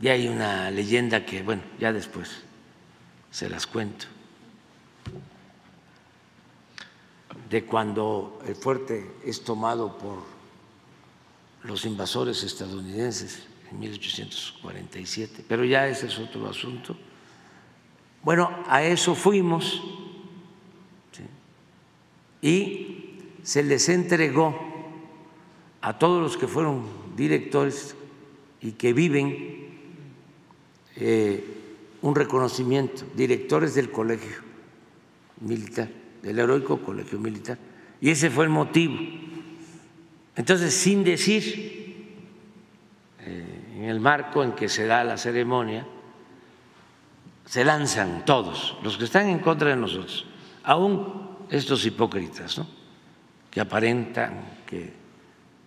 y hay una leyenda que, bueno, ya después se las cuento, de cuando el fuerte es tomado por los invasores estadounidenses en 1847, pero ya ese es otro asunto. Bueno, a eso fuimos y se les entregó a todos los que fueron directores y que viven eh, un reconocimiento, directores del colegio militar, del heroico colegio militar. Y ese fue el motivo. Entonces, sin decir, eh, en el marco en que se da la ceremonia, se lanzan todos, los que están en contra de nosotros, aún estos hipócritas, que aparentan que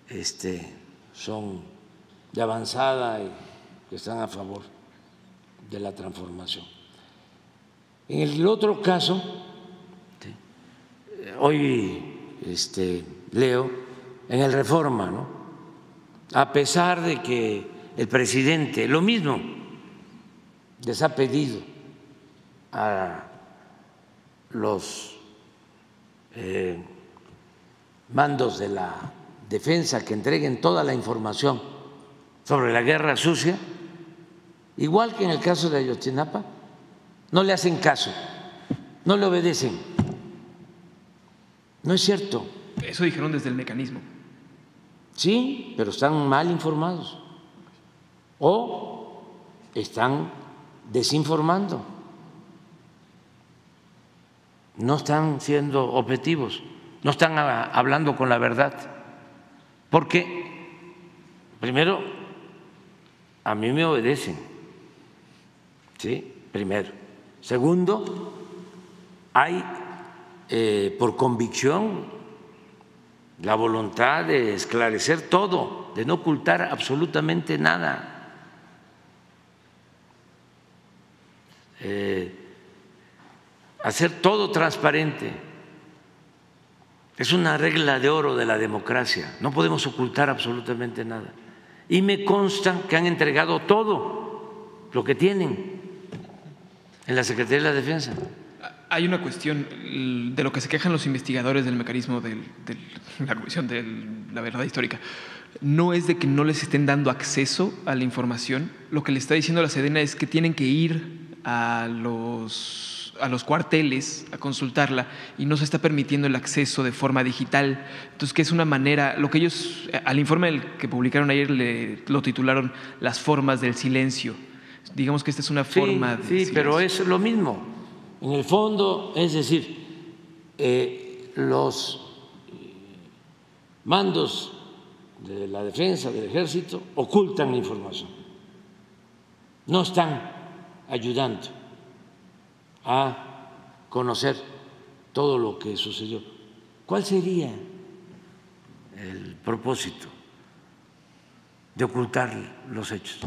este, son de avanzada y que están a favor de la transformación. En el otro caso, hoy este, leo en el Reforma, ¿no? a pesar de que el presidente, lo mismo, les ha pedido a los eh, mandos de la defensa que entreguen toda la información sobre la guerra sucia, igual que en el caso de Ayotzinapa, no le hacen caso, no le obedecen. No es cierto. Eso dijeron desde el mecanismo. Sí, pero están mal informados o están desinformando. No están siendo objetivos, no están hablando con la verdad. Porque, primero, a mí me obedecen, ¿sí? Primero. Segundo, hay eh, por convicción la voluntad de esclarecer todo, de no ocultar absolutamente nada. Eh, hacer todo transparente. Es una regla de oro de la democracia. No podemos ocultar absolutamente nada. Y me consta que han entregado todo lo que tienen en la Secretaría de la Defensa. Hay una cuestión de lo que se quejan los investigadores del mecanismo de la Comisión de la Verdad Histórica. No es de que no les estén dando acceso a la información. Lo que le está diciendo la Sedena es que tienen que ir a los, cuarteles a consultarla y no se está permitiendo el acceso de forma digital. Entonces, que es una manera, lo que ellos, al informe que publicaron ayer le, lo titularon Las formas del silencio. Digamos que esta es una forma de... Sí, pero es lo mismo en el fondo, es decir, eh, los mandos de la defensa del ejército ocultan la información, no están ayudando a conocer todo lo que sucedió. ¿Cuál sería el propósito de ocultar los hechos?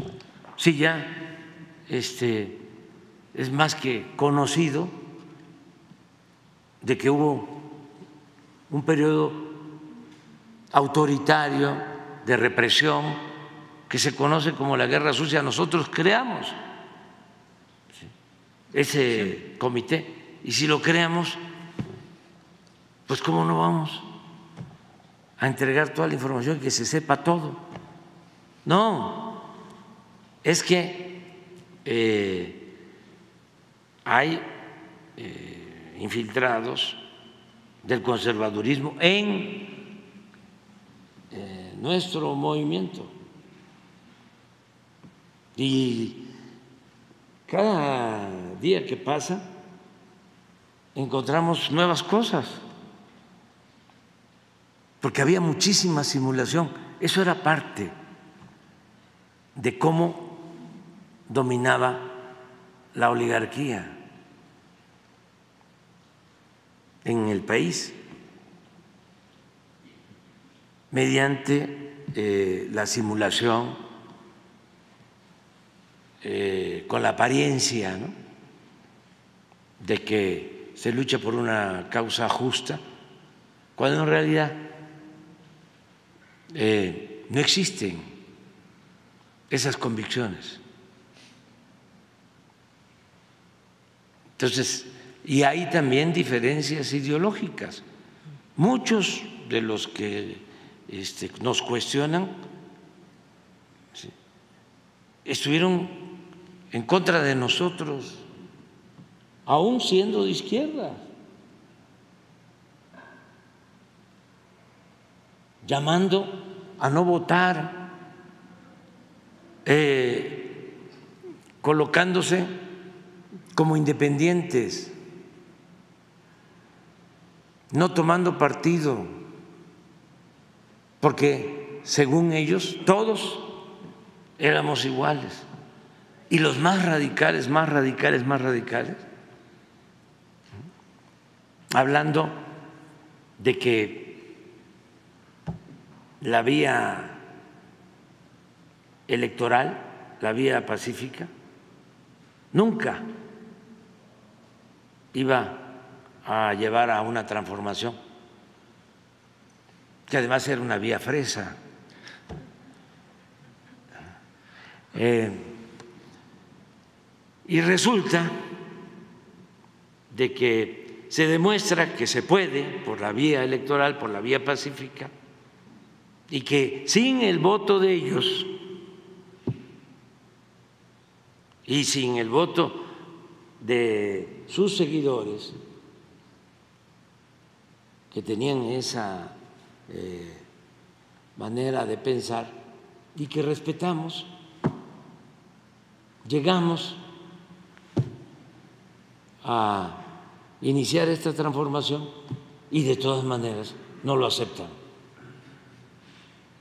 Si ya este, es más que conocido de que hubo un periodo autoritario de represión que se conoce como la guerra sucia. Nosotros creamos ese comité y si lo creamos, pues cómo no vamos a entregar toda la información que se sepa todo. No, es que eh, hay eh, infiltrados del conservadurismo en eh, nuestro movimiento. Y cada día que pasa encontramos nuevas cosas, porque había muchísima simulación. Eso era parte de cómo dominaba la oligarquía en el país mediante eh, la simulación, eh, con la apariencia de que se lucha por una causa justa, cuando en realidad eh, no existen esas convicciones. Entonces, y hay también diferencias ideológicas. Muchos de los que este, nos cuestionan estuvieron en contra de nosotros, aún siendo de izquierda, llamando a no votar, eh, colocándose como independientes no tomando partido, porque según ellos todos éramos iguales. Y los más radicales, más radicales, más radicales, hablando de que la vía electoral, la vía pacífica, nunca iba a llevar a una transformación, que además era una vía fresa. Eh, y resulta de que se demuestra que se puede por la vía electoral, por la vía pacífica, y que sin el voto de ellos y sin el voto de sus seguidores, que tenían esa eh, manera de pensar y que respetamos, llegamos a iniciar esta transformación y de todas maneras no lo aceptan.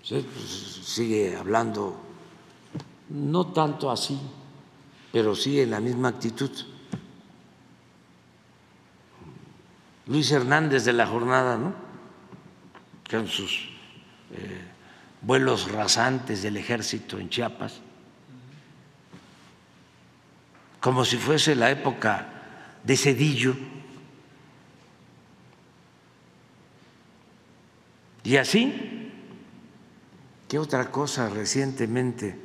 Sigue hablando no tanto así, pero sí en la misma actitud. Luis Hernández de la jornada, ¿no? Con sus eh, vuelos rasantes del ejército en Chiapas, como si fuese la época de Cedillo. Y así, ¿qué otra cosa recientemente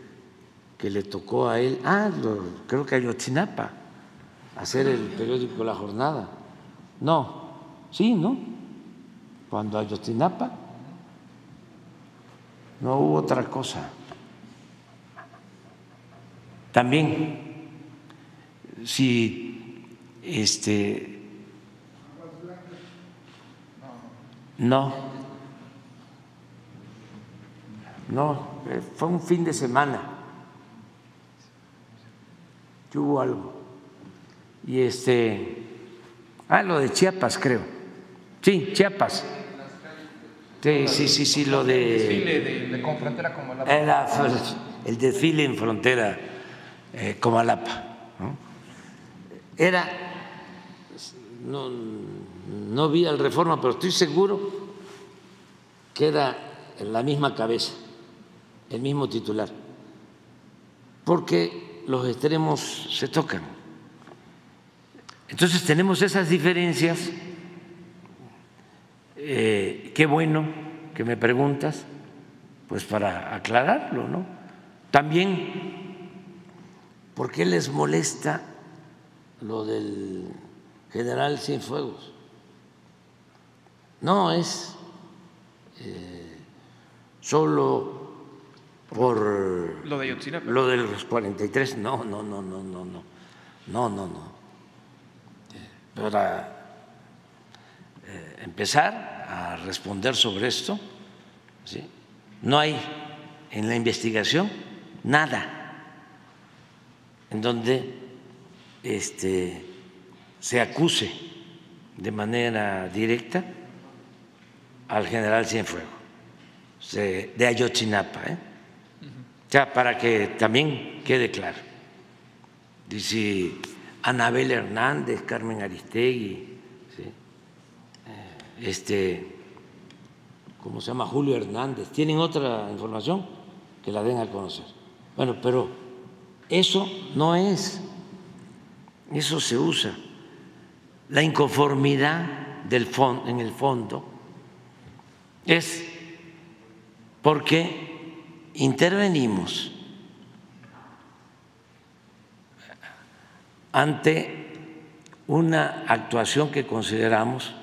que le tocó a él? Ah, creo que a Yotzinapa, hacer el periódico La Jornada. No, sí, ¿no? Cuando a Yotzinapa no hubo otra cosa. También, si este no, no, fue un fin de semana que hubo algo. Y este, ah, lo de Chiapas, creo. Sí, Chiapas. Sí, sí, sí, sí, lo de. De con frontera la. Era el desfile en frontera eh, Comalapa. ¿no? Era, no, no vi al reforma, pero estoy seguro que era la misma cabeza, el mismo titular, porque los extremos se tocan. Entonces tenemos esas diferencias. Eh, qué bueno que me preguntas, pues para aclararlo, ¿no? También, ¿por qué les molesta lo del general Cienfuegos? No es eh, solo por Lo de Ayotzinapa. lo de los 43, no, no, no, no, no, no, no, no, no. Eh, Para eh, empezar a responder sobre esto, ¿sí? no hay en la investigación nada en donde este, se acuse de manera directa al general Cienfuegos de Ayotzinapa, ¿eh? Para que también quede claro. Dice Anabel Hernández, Carmen Aristegui, este, ¿cómo se llama? Julio Hernández. ¿Tienen otra información? Que la den a conocer. Bueno, pero eso no es, eso se usa. La inconformidad en el fondo es porque intervenimos ante una actuación que consideramos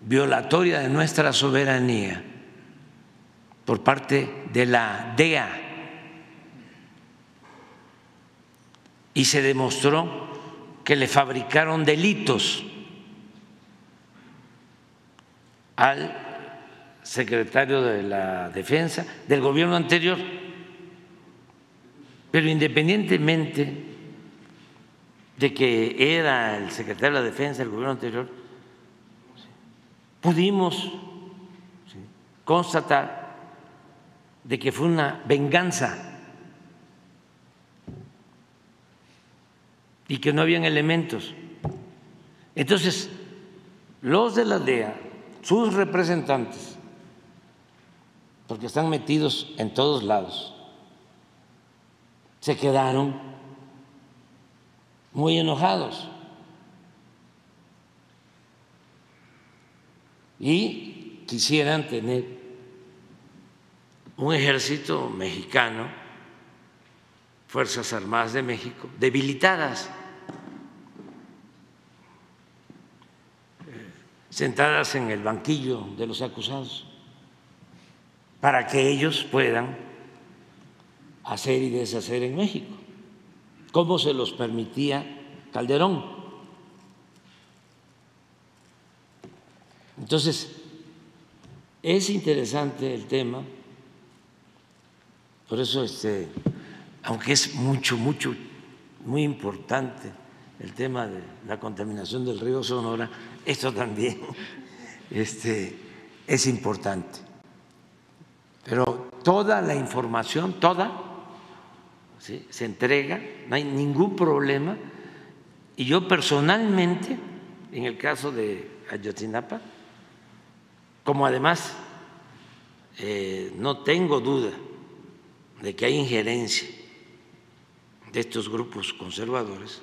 violatoria de nuestra soberanía por parte de la DEA y se demostró que le fabricaron delitos al secretario de la Defensa del gobierno anterior. Pero independientemente de que era el secretario de la Defensa del gobierno anterior, pudimos constatar de que fue una venganza y que no habían elementos. Entonces, los de la DEA, sus representantes, porque están metidos en todos lados, se quedaron muy enojados y quisieran tener un ejército mexicano, Fuerzas Armadas de México, debilitadas, sentadas en el banquillo de los acusados, para que ellos puedan hacer y deshacer en México, como se los permitía Calderón. Entonces, es interesante el tema, por eso, este, aunque es mucho, mucho, muy importante el tema de la contaminación del río Sonora, esto también este, es importante. Pero toda la información, toda, se entrega, no hay ningún problema. Y yo personalmente, en el caso de Ayotzinapa, como además eh, no tengo duda de que hay injerencia de estos grupos conservadores,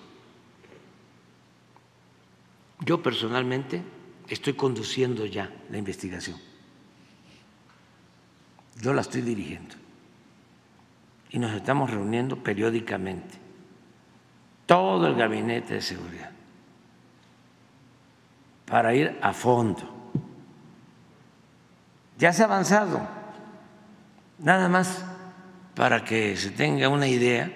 yo personalmente estoy conduciendo ya la investigación. Yo la estoy dirigiendo. Y nos estamos reuniendo periódicamente. Todo el gabinete de seguridad. Para ir a fondo. Ya se ha avanzado. Nada más para que se tenga una idea.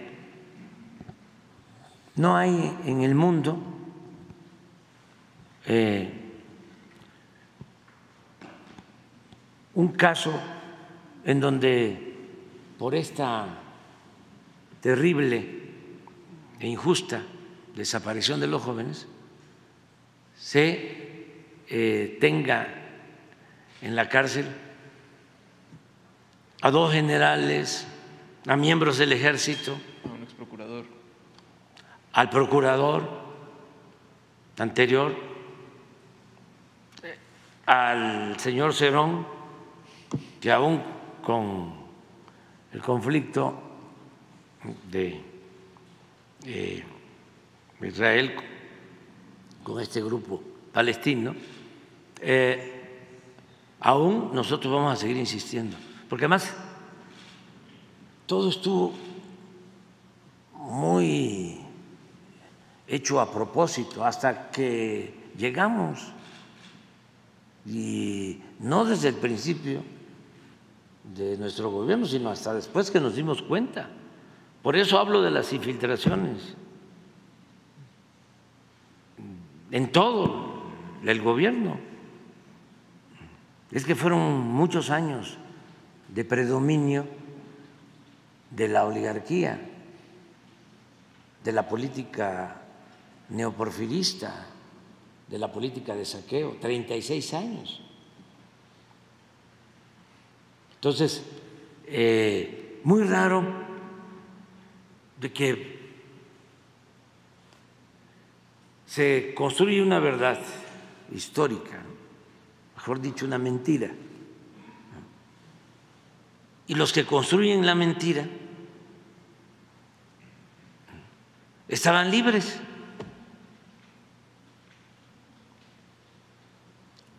No hay en el mundo eh, un caso en donde por esta terrible e injusta desaparición de los jóvenes se eh, tenga en la cárcel a dos generales, a miembros del ejército, A un ex procurador. al procurador anterior, al señor Cerón, que aún con el conflicto de eh, Israel con este grupo palestino, eh, aún nosotros vamos a seguir insistiendo, porque además todo estuvo muy hecho a propósito hasta que llegamos y no desde el principio de nuestro gobierno, sino hasta después que nos dimos cuenta. Por eso hablo de las infiltraciones en todo el gobierno. Es que fueron muchos años de predominio de la oligarquía, de la política neoporfirista, de la política de saqueo, 36 años. Entonces, eh, muy raro de que se construye una verdad histórica, mejor dicho, una mentira. Y los que construyen la mentira estaban libres.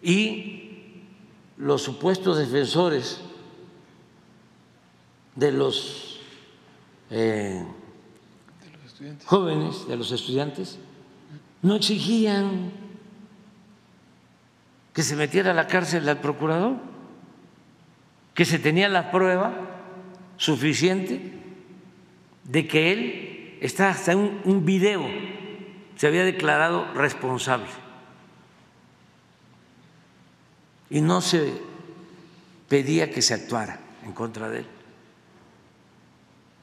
Y los supuestos defensores de los eh, jóvenes, de los estudiantes, no exigían que se metiera a la cárcel al procurador, que se tenía la prueba suficiente de que él está hasta un, video, se había declarado responsable. Y no se pedía que se actuara en contra de él.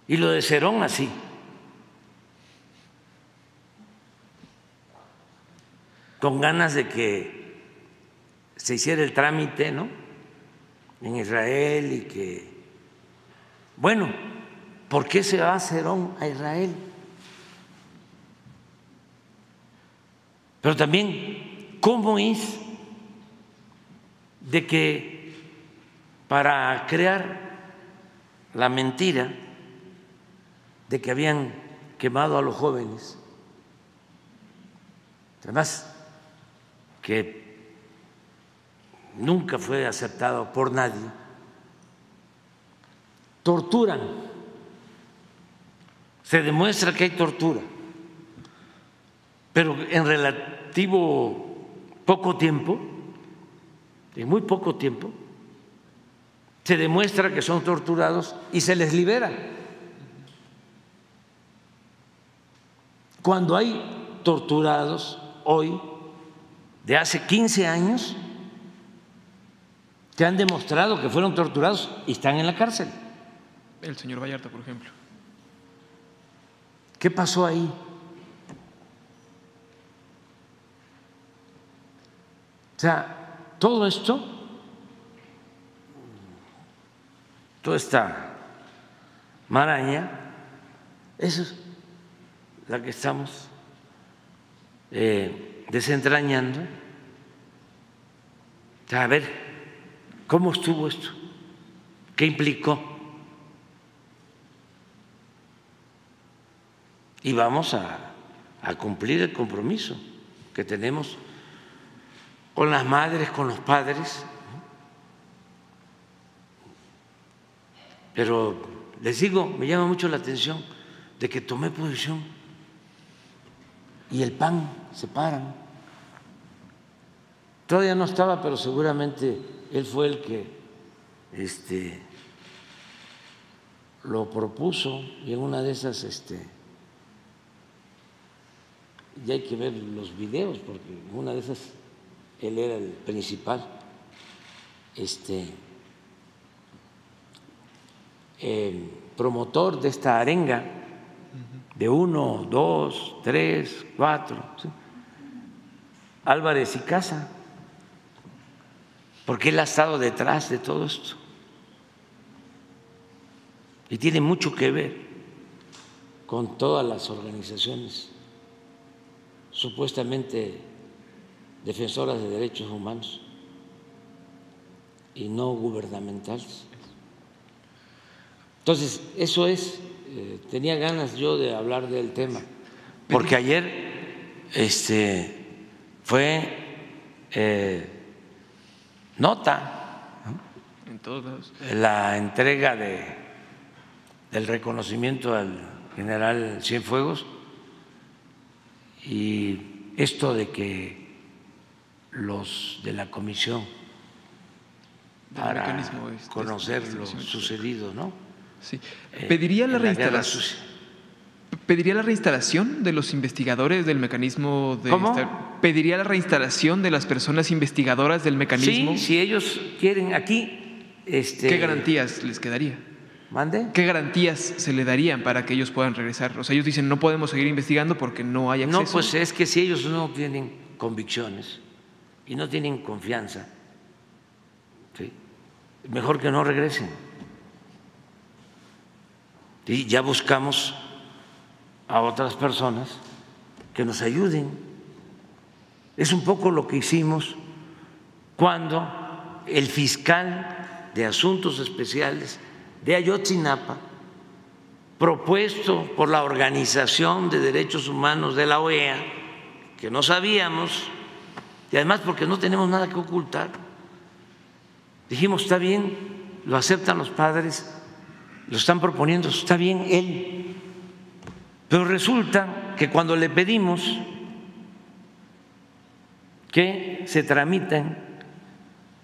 Y lo de así. Con ganas de que se hiciera el trámite, ¿no? En Israel y que. Bueno, ¿por qué se va Cerón a Israel? Pero también, ¿cómo es de que para crear la mentira de que habían quemado a los jóvenes, además que nunca fue aceptado por nadie, torturan, se demuestra que hay tortura, pero en relativo poco tiempo, en muy poco tiempo, se demuestra que son torturados y se les libera. Cuando hay torturados hoy, de hace 15 años, que han demostrado que fueron torturados y están en la cárcel. El señor Vallarta, por ejemplo. ¿Qué pasó ahí? O sea, todo esto, toda esta maraña, Eso es la que estamos eh, desentrañando. A ver, ¿cómo estuvo esto? ¿Qué implicó? Y vamos a, cumplir el compromiso que tenemos con las madres, con los padres. Pero les digo, me llama mucho la atención de que tomé posición y el PAN se paran. Todavía no estaba, pero seguramente él fue el que este, lo propuso y en una de esas este, ya hay que ver los videos porque en una de esas él era el principal este, eh, promotor de esta arenga de uno, dos, tres, cuatro. Álvarez y Casa, porque él ha estado detrás de todo esto. Y tiene mucho que ver con todas las organizaciones supuestamente defensoras de derechos humanos y no gubernamentales. Entonces, eso es, eh, tenía ganas yo de hablar del tema, porque ayer este, fue eh, nota la entrega de, del reconocimiento al general Cienfuegos y esto de que los de la comisión para este, conocer lo sucedido, ¿no? Sí. Eh, ¿Pediría la, reinstalación? ¿Pediría la reinstalación de los investigadores del mecanismo de ¿Cómo? ¿Pediría la reinstalación de las personas investigadoras del mecanismo? Sí, si ellos quieren aquí este ¿Qué garantías les quedaría? ¿Mande? ¿Qué garantías se le darían para que ellos puedan regresar? O sea, ellos dicen no podemos seguir investigando porque no hay acceso. No, pues es que si ellos no tienen convicciones y no tienen confianza, ¿sí? mejor que no regresen. Y ya buscamos a otras personas que nos ayuden. Es un poco lo que hicimos cuando el fiscal de Asuntos Especiales de Ayotzinapa, propuesto por la Organización de Derechos Humanos de la OEA, que no sabíamos, y además porque no tenemos nada que ocultar, dijimos, está bien, lo aceptan los padres, lo están proponiendo, está bien él, pero resulta que cuando le pedimos que se tramiten,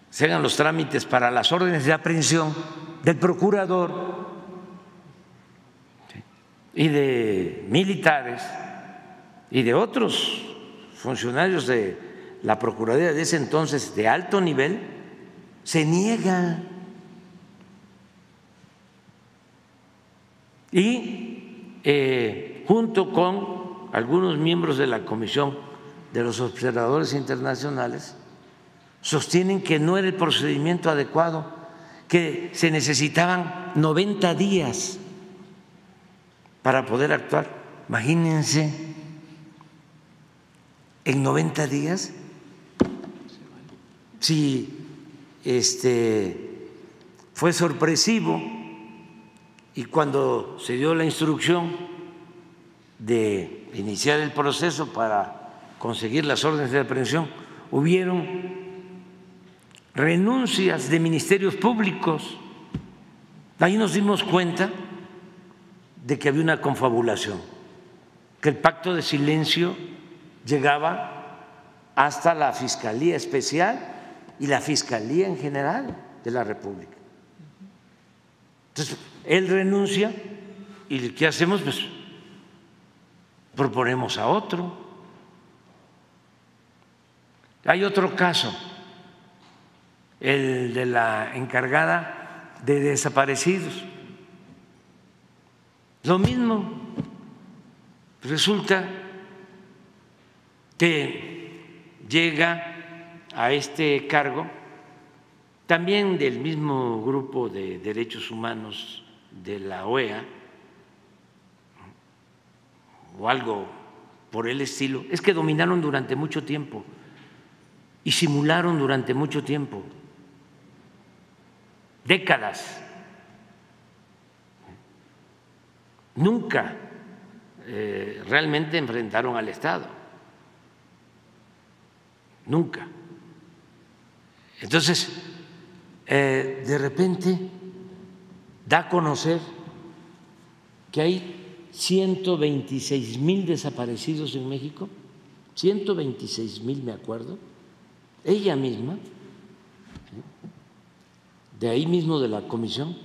se hagan los trámites para las órdenes de aprehensión, del procurador y de militares y de otros funcionarios de la Procuraduría de ese entonces de alto nivel, se niega. Y eh, junto con algunos miembros de la Comisión de los Observadores Internacionales, sostienen que no era el procedimiento adecuado que se necesitaban 90 días para poder actuar. Imagínense, en 90 días, si este, fue sorpresivo y cuando se dio la instrucción de iniciar el proceso para conseguir las órdenes de aprehensión, hubieron renuncias de ministerios públicos. Ahí nos dimos cuenta de que había una confabulación, que el pacto de silencio llegaba hasta la Fiscalía Especial y la Fiscalía en general de la República. Entonces, él renuncia y ¿qué hacemos? Pues proponemos a otro. Hay otro caso el de la encargada de desaparecidos. Lo mismo, resulta que llega a este cargo también del mismo grupo de derechos humanos de la OEA, o algo por el estilo, es que dominaron durante mucho tiempo y simularon durante mucho tiempo, décadas. Nunca eh, realmente enfrentaron al Estado, nunca. Entonces, eh, de repente da a conocer que hay 126 mil desaparecidos en México, 126 mil me acuerdo, ella misma, de ahí mismo de la comisión,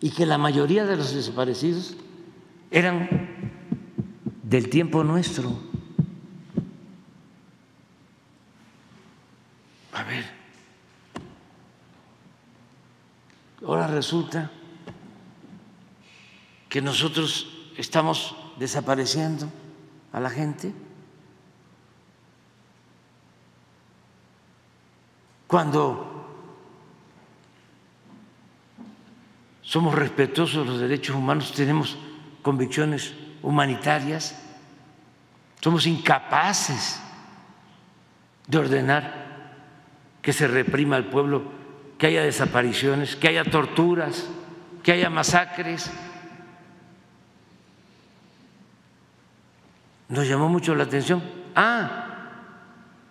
y que la mayoría de los desaparecidos eran del tiempo nuestro. A ver, ahora resulta que nosotros estamos desapareciendo a la gente. Cuando somos respetuosos de los derechos humanos, tenemos convicciones humanitarias, somos incapaces de ordenar que se reprima al pueblo, que haya desapariciones, que haya torturas, que haya masacres. Nos llamó mucho la atención. Ah,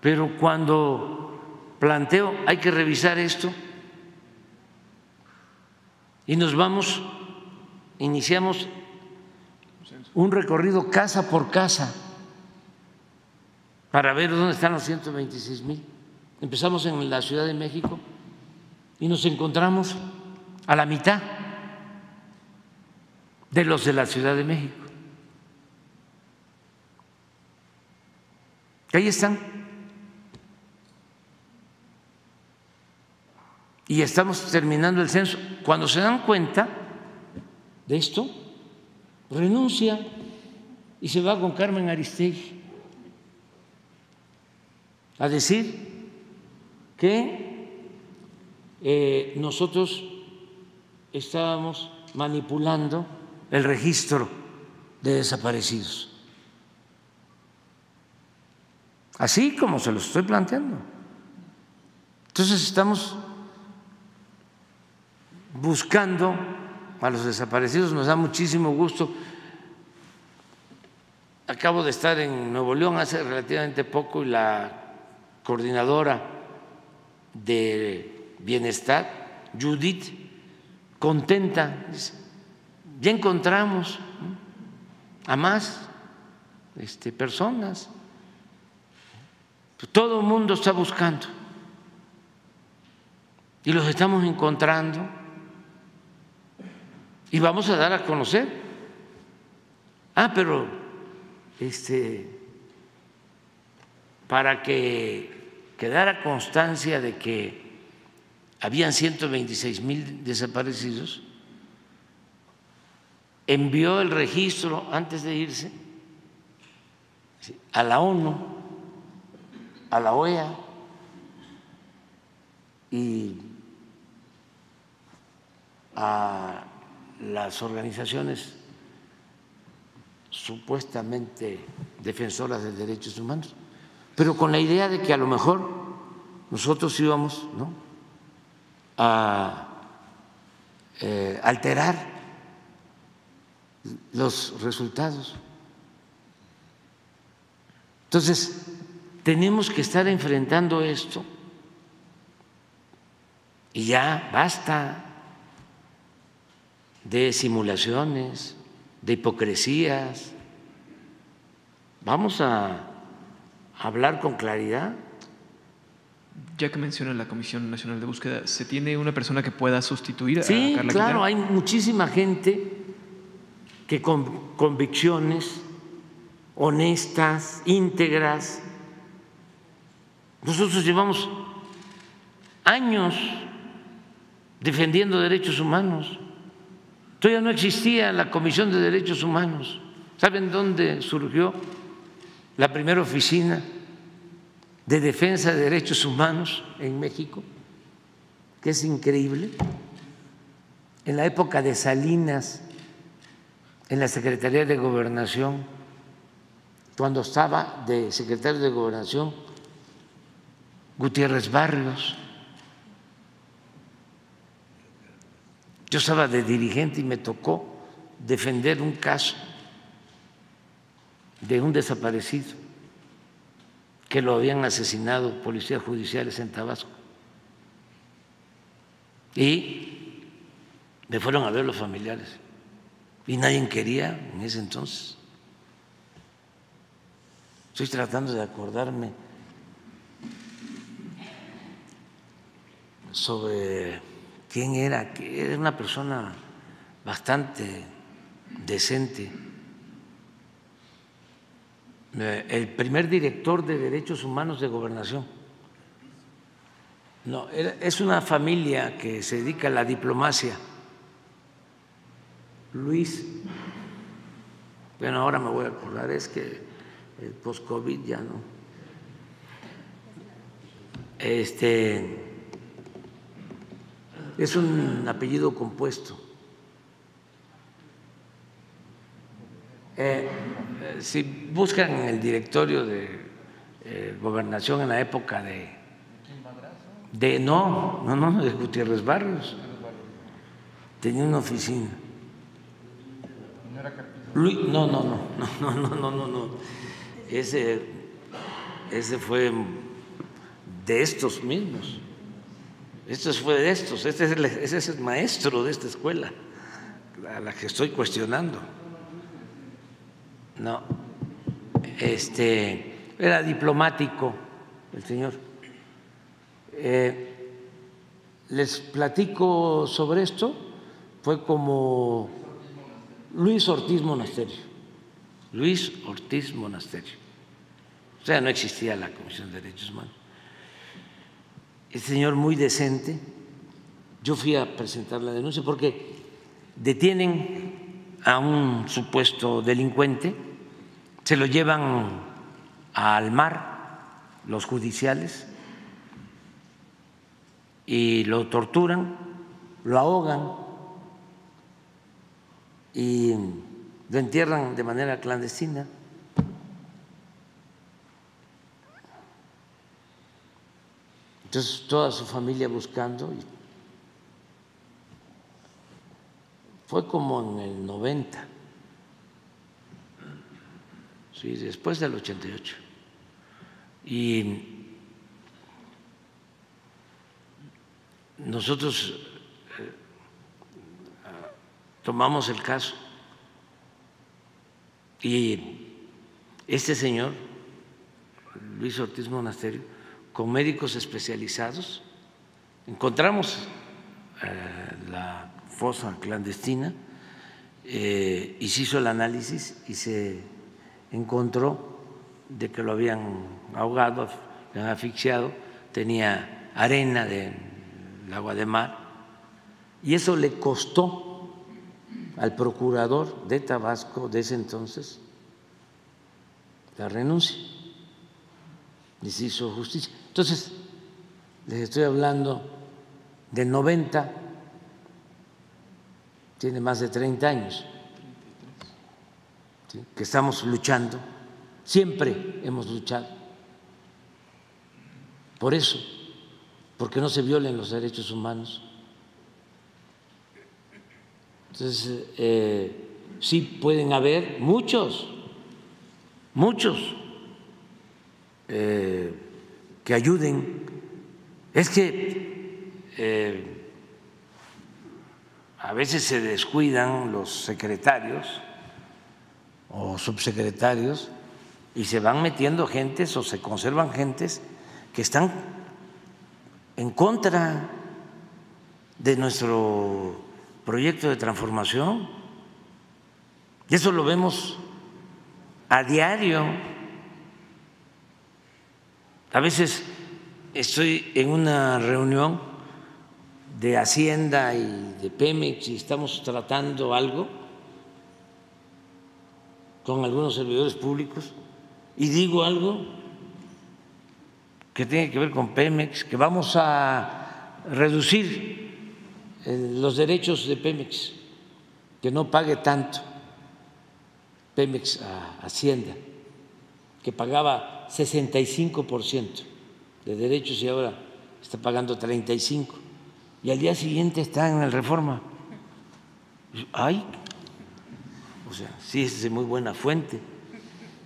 pero cuando planteo hay que revisar esto y nos vamos, iniciamos un recorrido casa por casa para ver dónde están los 126 mil. Empezamos en la Ciudad de México y nos encontramos a la mitad de los de la Ciudad de México. Ahí están. Y estamos terminando el censo. Cuando se dan cuenta de esto, renuncia y se va con Carmen Aristegui a decir que eh, nosotros estábamos manipulando el registro de desaparecidos. Así como se lo estoy planteando. Entonces estamos buscando a los desaparecidos, nos da muchísimo gusto. Acabo de estar en Nuevo León hace relativamente poco y la coordinadora de bienestar, Judith, contenta, dice, ya encontramos a más este, personas. Todo el mundo está buscando y los estamos encontrando y vamos a dar a conocer. Ah, pero este para que quedara constancia de que habían 126 mil desaparecidos, envió el registro antes de irse a la ONU, a la OEA y a las organizaciones supuestamente defensoras de derechos humanos, pero con la idea de que a lo mejor nosotros íbamos a eh, alterar los resultados. Entonces, tenemos que estar enfrentando esto y ya basta de simulaciones, de hipocresías. Vamos a hablar con claridad. Ya que menciona la Comisión Nacional de Búsqueda, ¿se tiene una persona que pueda sustituir a sí, Carla claro, hay muchísima gente que con convicciones honestas, íntegras. Nosotros llevamos años defendiendo derechos humanos. Todavía no existía la Comisión de Derechos Humanos. ¿Saben dónde surgió la primera oficina de defensa de derechos humanos en México? Que es increíble. En la época de Salinas, en la Secretaría de Gobernación, cuando estaba de secretario de gobernación Gutiérrez Barrios. Yo estaba de dirigente y me tocó defender un caso de un desaparecido que lo habían asesinado policías judiciales en Tabasco. Y me fueron a ver los familiares. Y nadie quería en ese entonces. Estoy tratando de acordarme sobre quién era, que era una persona bastante decente. El primer director de derechos humanos de gobernación. No, es una familia que se dedica a la diplomacia. Luis, bueno, ahora me voy a acordar, es que el post-COVID ya no. Este es un apellido compuesto. Eh, si buscan en el directorio de eh, gobernación en la época de, de no, no, no, de Gutiérrez Barrios, tenía una oficina. no, no, no, no, no, no, no, no. Ese, ese fue de estos mismos. Este fue de estos, este es el, ese es el maestro de esta escuela, a la que estoy cuestionando. No, este, era diplomático el señor. Eh, les platico sobre esto, fue como Luis Ortiz Monasterio, Luis Ortiz Monasterio. O sea, no existía la Comisión de Derechos Humanos. El señor muy decente, yo fui a presentar la denuncia porque detienen a un supuesto delincuente se lo llevan al mar los judiciales y lo torturan, lo ahogan y lo entierran de manera clandestina. Entonces toda su familia buscando. fue como en el 90 sí, después del 88. Y nosotros eh, tomamos el caso y este señor, Luis Ortiz Monasterio, con médicos especializados, encontramos eh, la fosa clandestina eh, y se hizo el análisis y se encontró de que lo habían ahogado, lo habían asfixiado, tenía arena del agua de mar, y eso le costó al procurador de Tabasco de ese entonces la renuncia y se hizo justicia. Entonces, les estoy hablando del 90, tiene más de 30 años que estamos luchando, siempre hemos luchado por eso, porque no se violen los derechos humanos. Entonces, eh, sí pueden haber muchos, muchos eh, que ayuden. Es que eh, a veces se descuidan los secretarios o subsecretarios y se van metiendo gentes o se conservan gentes que están en contra de nuestro proyecto de transformación. Y eso lo vemos a diario. A veces estoy en una reunión de Hacienda y de Pemex y estamos tratando algo con algunos servidores públicos y digo algo que tiene que ver con Pemex, que vamos a reducir eh, los derechos de Pemex, que no pague tanto Pemex a Hacienda. que pagaba 65% de derechos y ahora está pagando 35%. Y al día siguiente está en el reforma. Ay, o sea, sí es muy buena fuente.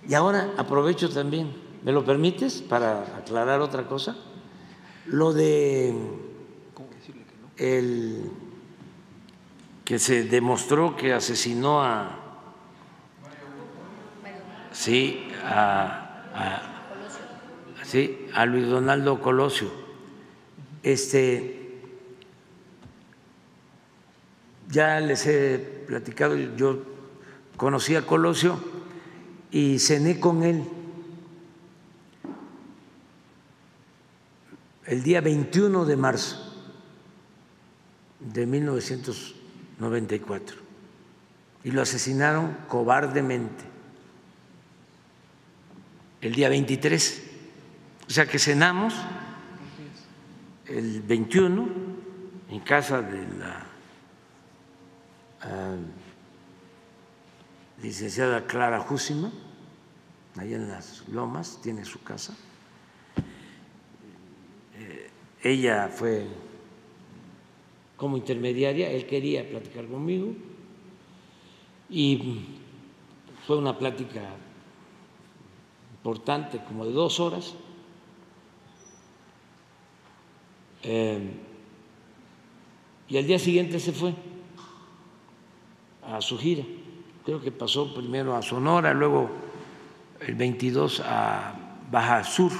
Y ahora aprovecho también, ¿me lo permites para aclarar otra cosa? Lo de el que se demostró que asesinó a sí a, sí a Luis Donaldo Colosio. Este ya les he platicado yo conocí a Colosio y cené con él. El día 21 de marzo de 1994 y lo asesinaron cobardemente. El día 23. O sea que cenamos el 21 en casa de la ah, licenciada Clara Júsima, ahí en las Lomas, tiene su casa. Eh, ella fue como intermediaria, él quería platicar conmigo y fue una plática importante, como de dos horas. Eh, y al día siguiente se fue a su gira. Creo que pasó primero a Sonora, luego el 22 a Baja Sur,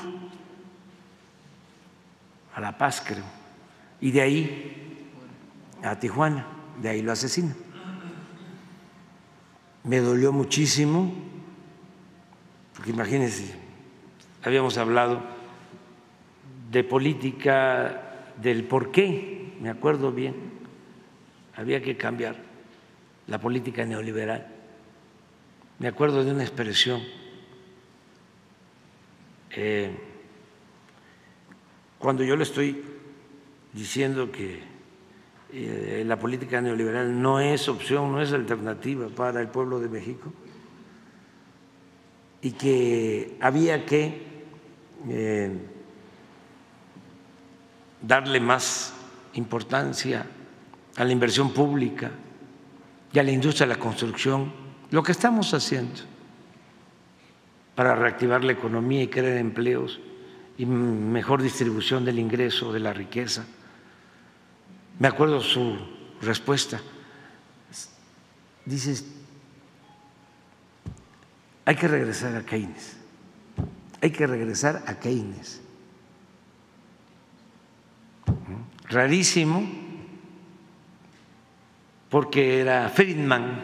a La Paz, creo. Y de ahí a Tijuana, de ahí lo asesina. Me dolió muchísimo, porque imagínense, habíamos hablado de política, del por qué, me acuerdo bien, había que cambiar la política neoliberal. Me acuerdo de una expresión. Eh, cuando yo le estoy diciendo que eh, la política neoliberal no es opción, no es alternativa para el pueblo de México y que había que eh, darle más importancia a la inversión pública y a la industria de la construcción, lo que estamos haciendo para reactivar la economía y crear empleos y mejor distribución del ingreso, de la riqueza me acuerdo su respuesta. Dices, hay que regresar a Keynes, hay que regresar a Keynes. Rarísimo, porque era Friedman.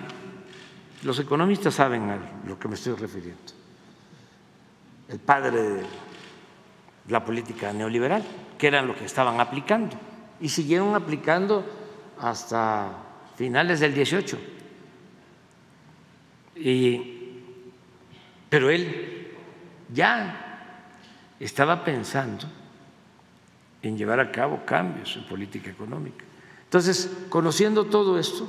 Los economistas saben a lo que me estoy refiriendo. El padre de la política neoliberal, que era lo que estaban aplicando y siguieron aplicando hasta finales del 18. pero él ya estaba pensando en llevar a cabo cambios en política económica. Entonces, conociendo todo esto,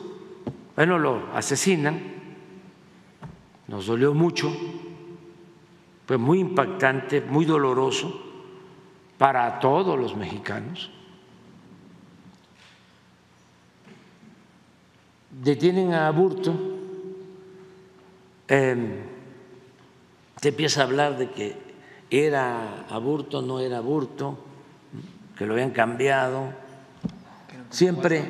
bueno, lo asesinan, nos dolió mucho, fue muy impactante, muy doloroso para todos los mexicanos. detienen a Aburto, em, se empieza a hablar de que era Aburto, no era Aburto, que lo habían cambiado. Siempre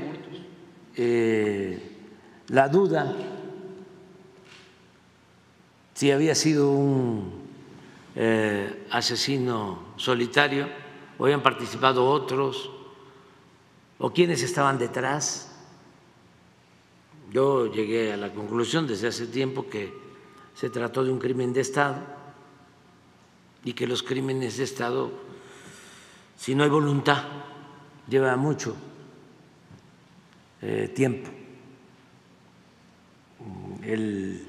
eh, la duda si había sido un eh, asesino solitario o habían participado otros o quienes estaban detrás yo llegué a la conclusión desde hace tiempo que se trató de un crimen de Estado y que los crímenes de Estado, si no hay voluntad, lleva mucho eh, tiempo el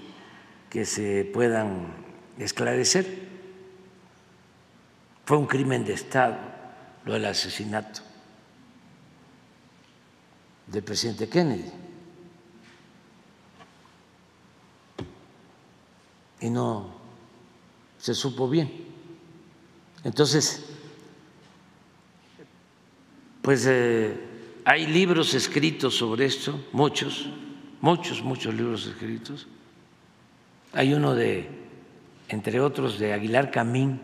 que se puedan esclarecer. Fue un crimen de Estado lo del asesinato del presidente Kennedy. y no se supo bien. Entonces, pues eh, hay libros escritos sobre esto, muchos, muchos, muchos libros escritos. Hay uno de, entre otros, de Aguilar Camín,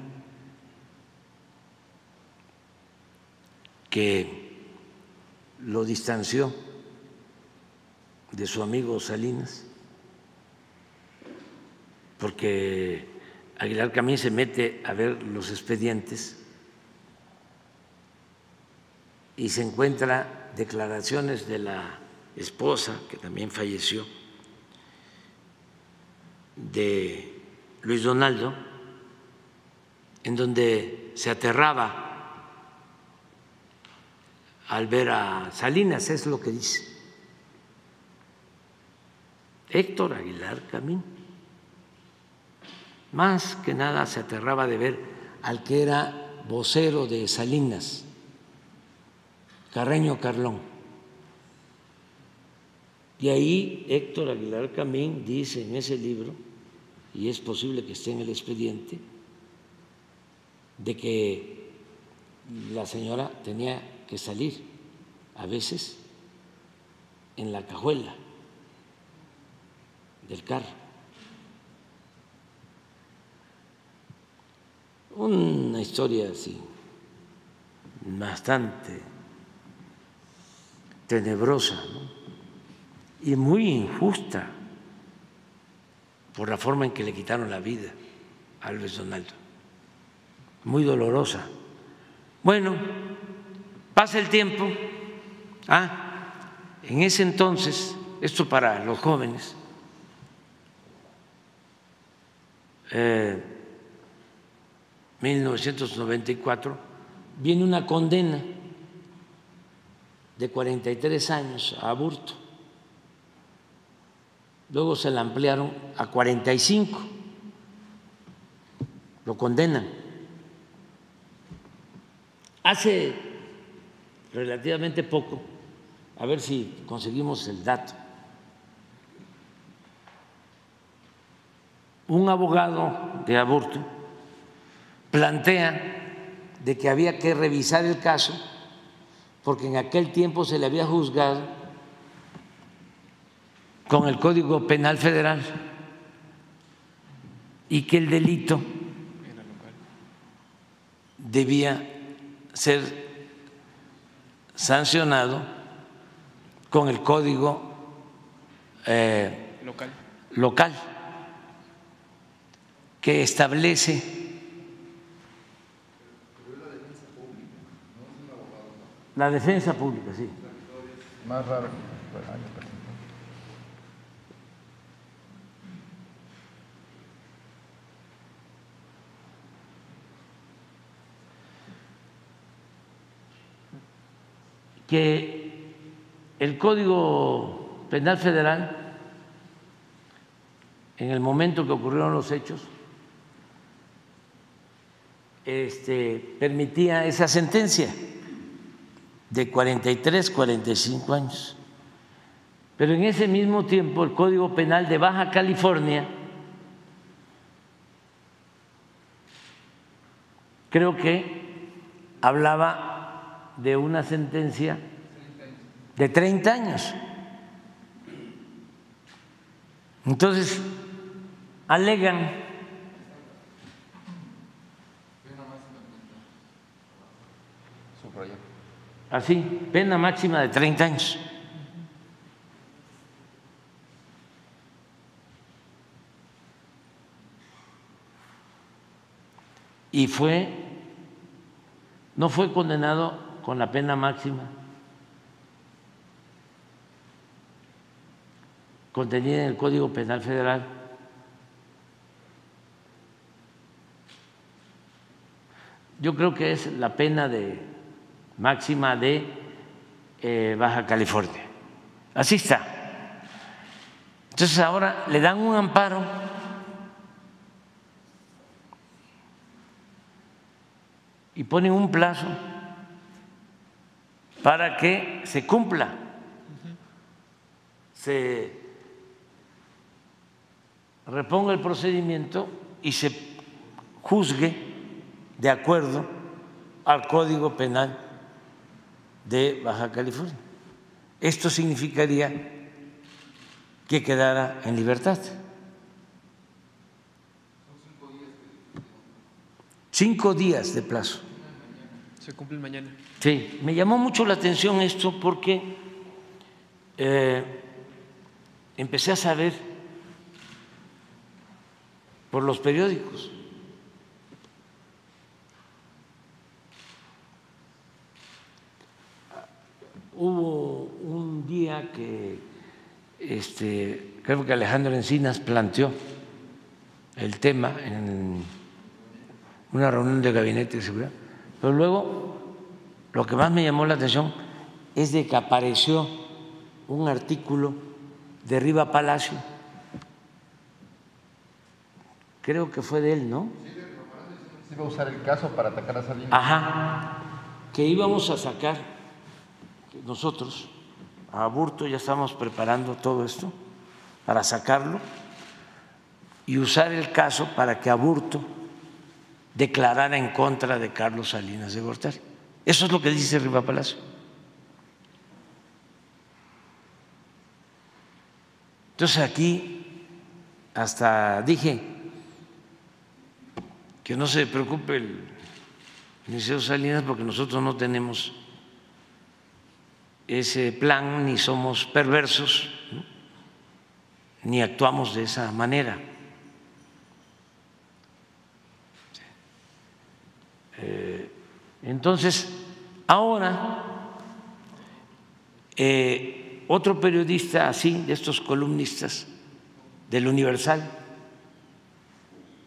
que lo distanció de su amigo Salinas, porque Aguilar Camín se mete a ver los expedientes y se encuentra declaraciones de la esposa, que también falleció, de Luis Donaldo, en donde se aterraba al ver a Salinas, es lo que dice. Héctor Aguilar Camín. Más que nada se aterraba de ver al que era vocero de Salinas, Carreño Carlón. Y ahí Héctor Aguilar Camín dice en ese libro, y es posible que esté en el expediente, de que la señora tenía que salir a veces en la cajuela del carro. Una historia así, bastante tenebrosa y muy injusta por la forma en que le quitaron la vida a Luis Donaldo, muy dolorosa. Bueno, pasa el tiempo, ah, en ese entonces, esto para los jóvenes, eh, 1994, viene una condena de 43 años a Aburto. Luego se la ampliaron a 45. Lo condenan. Hace relativamente poco, a ver si conseguimos el dato, un abogado de aborto plantea de que había que revisar el caso porque en aquel tiempo se le había juzgado con el Código Penal Federal y que el delito debía ser sancionado con el Código eh, Local. local que establece la defensa pública, sí. Más raro. Que el Código Penal Federal, en el momento que ocurrieron los hechos, este, permitía esa sentencia de 43, 45 años. Pero en ese mismo tiempo el Código Penal de Baja California creo que hablaba de una sentencia de 30 años. Entonces, alegan así, pena máxima de 30 años. Y fue, no fue condenado con la pena máxima contenida en el Código Penal Federal. Yo creo que es la pena de máxima de eh, Baja California. Así está. Entonces ahora le dan un amparo y ponen un plazo para que se cumpla, se reponga el procedimiento y se juzgue de acuerdo al Código Penal de Baja California. Esto significaría que quedara en libertad. Cinco días de plazo. Se cumple mañana. Sí, me llamó mucho la atención esto porque eh, empecé a saber por los periódicos hubo un día que este, creo que Alejandro Encinas planteó el tema en una reunión de gabinete de seguridad, pero luego lo que más me llamó la atención es de que apareció un artículo de Riva Palacio, creo que fue de él, ¿no? Se iba a usar el caso para atacar a Salinas. Ajá, que íbamos a sacar nosotros a Aburto ya estamos preparando todo esto para sacarlo y usar el caso para que Aburto declarara en contra de Carlos Salinas de Gortari. Eso es lo que dice Riva Palacio. Entonces aquí hasta dije que no se preocupe el Liceo Salinas porque nosotros no tenemos ese plan, ni somos perversos, ni actuamos de esa manera. Eh, entonces, ahora, eh, otro periodista así, de estos columnistas del Universal,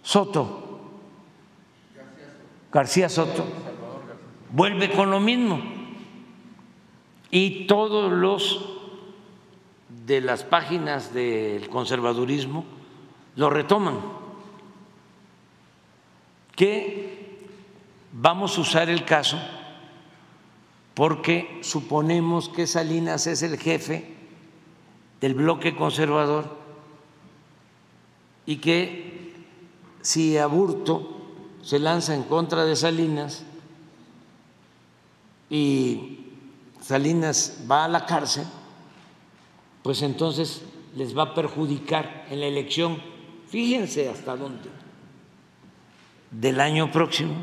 Soto, García Soto, vuelve con lo mismo y todos los de las páginas del conservadurismo lo retoman, que vamos a usar el caso porque suponemos que Salinas es el jefe del bloque conservador y que si Aburto se lanza en contra de Salinas y Salinas va a la cárcel, pues entonces les va a perjudicar en la elección, fíjense hasta dónde, del año próximo.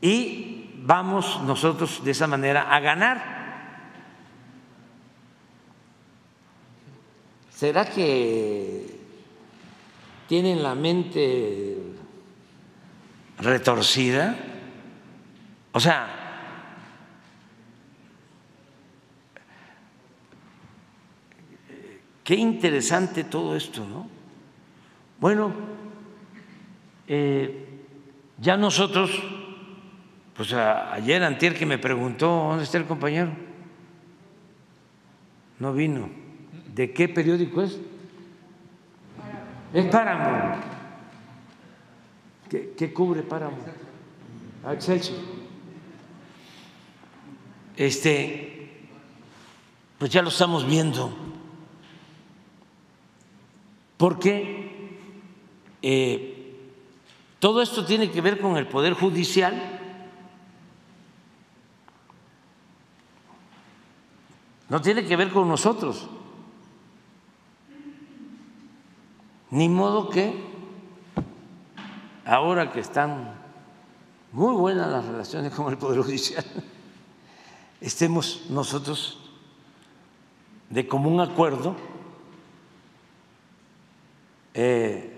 Y vamos nosotros de esa manera a ganar. ¿Será que tienen la mente retorcida? O sea, Qué interesante todo esto, ¿no? Bueno, eh, ya nosotros, pues ayer Antier que me preguntó, ¿dónde está el compañero? No vino. ¿De qué periódico es? Es Páramo. ¿Qué, cubre Páramo? Excelsior. Este, pues ya lo estamos viendo porque eh, todo esto tiene que ver con el Poder Judicial. No tiene que ver con nosotros. Ni modo que ahora que están muy buenas las relaciones con el Poder Judicial, estemos nosotros de común acuerdo eh,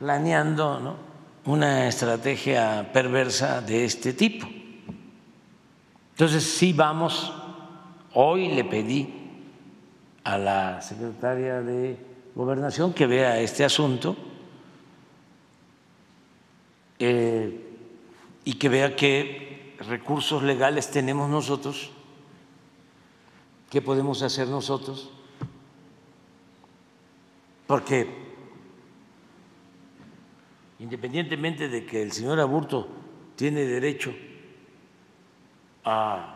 planeando una estrategia perversa de este tipo. Entonces, sí vamos, hoy le pedí a la secretaria de Gobernación que vea este asunto eh, y que vea qué recursos legales tenemos nosotros, qué podemos hacer nosotros porque independientemente de que el señor Aburto tiene derecho a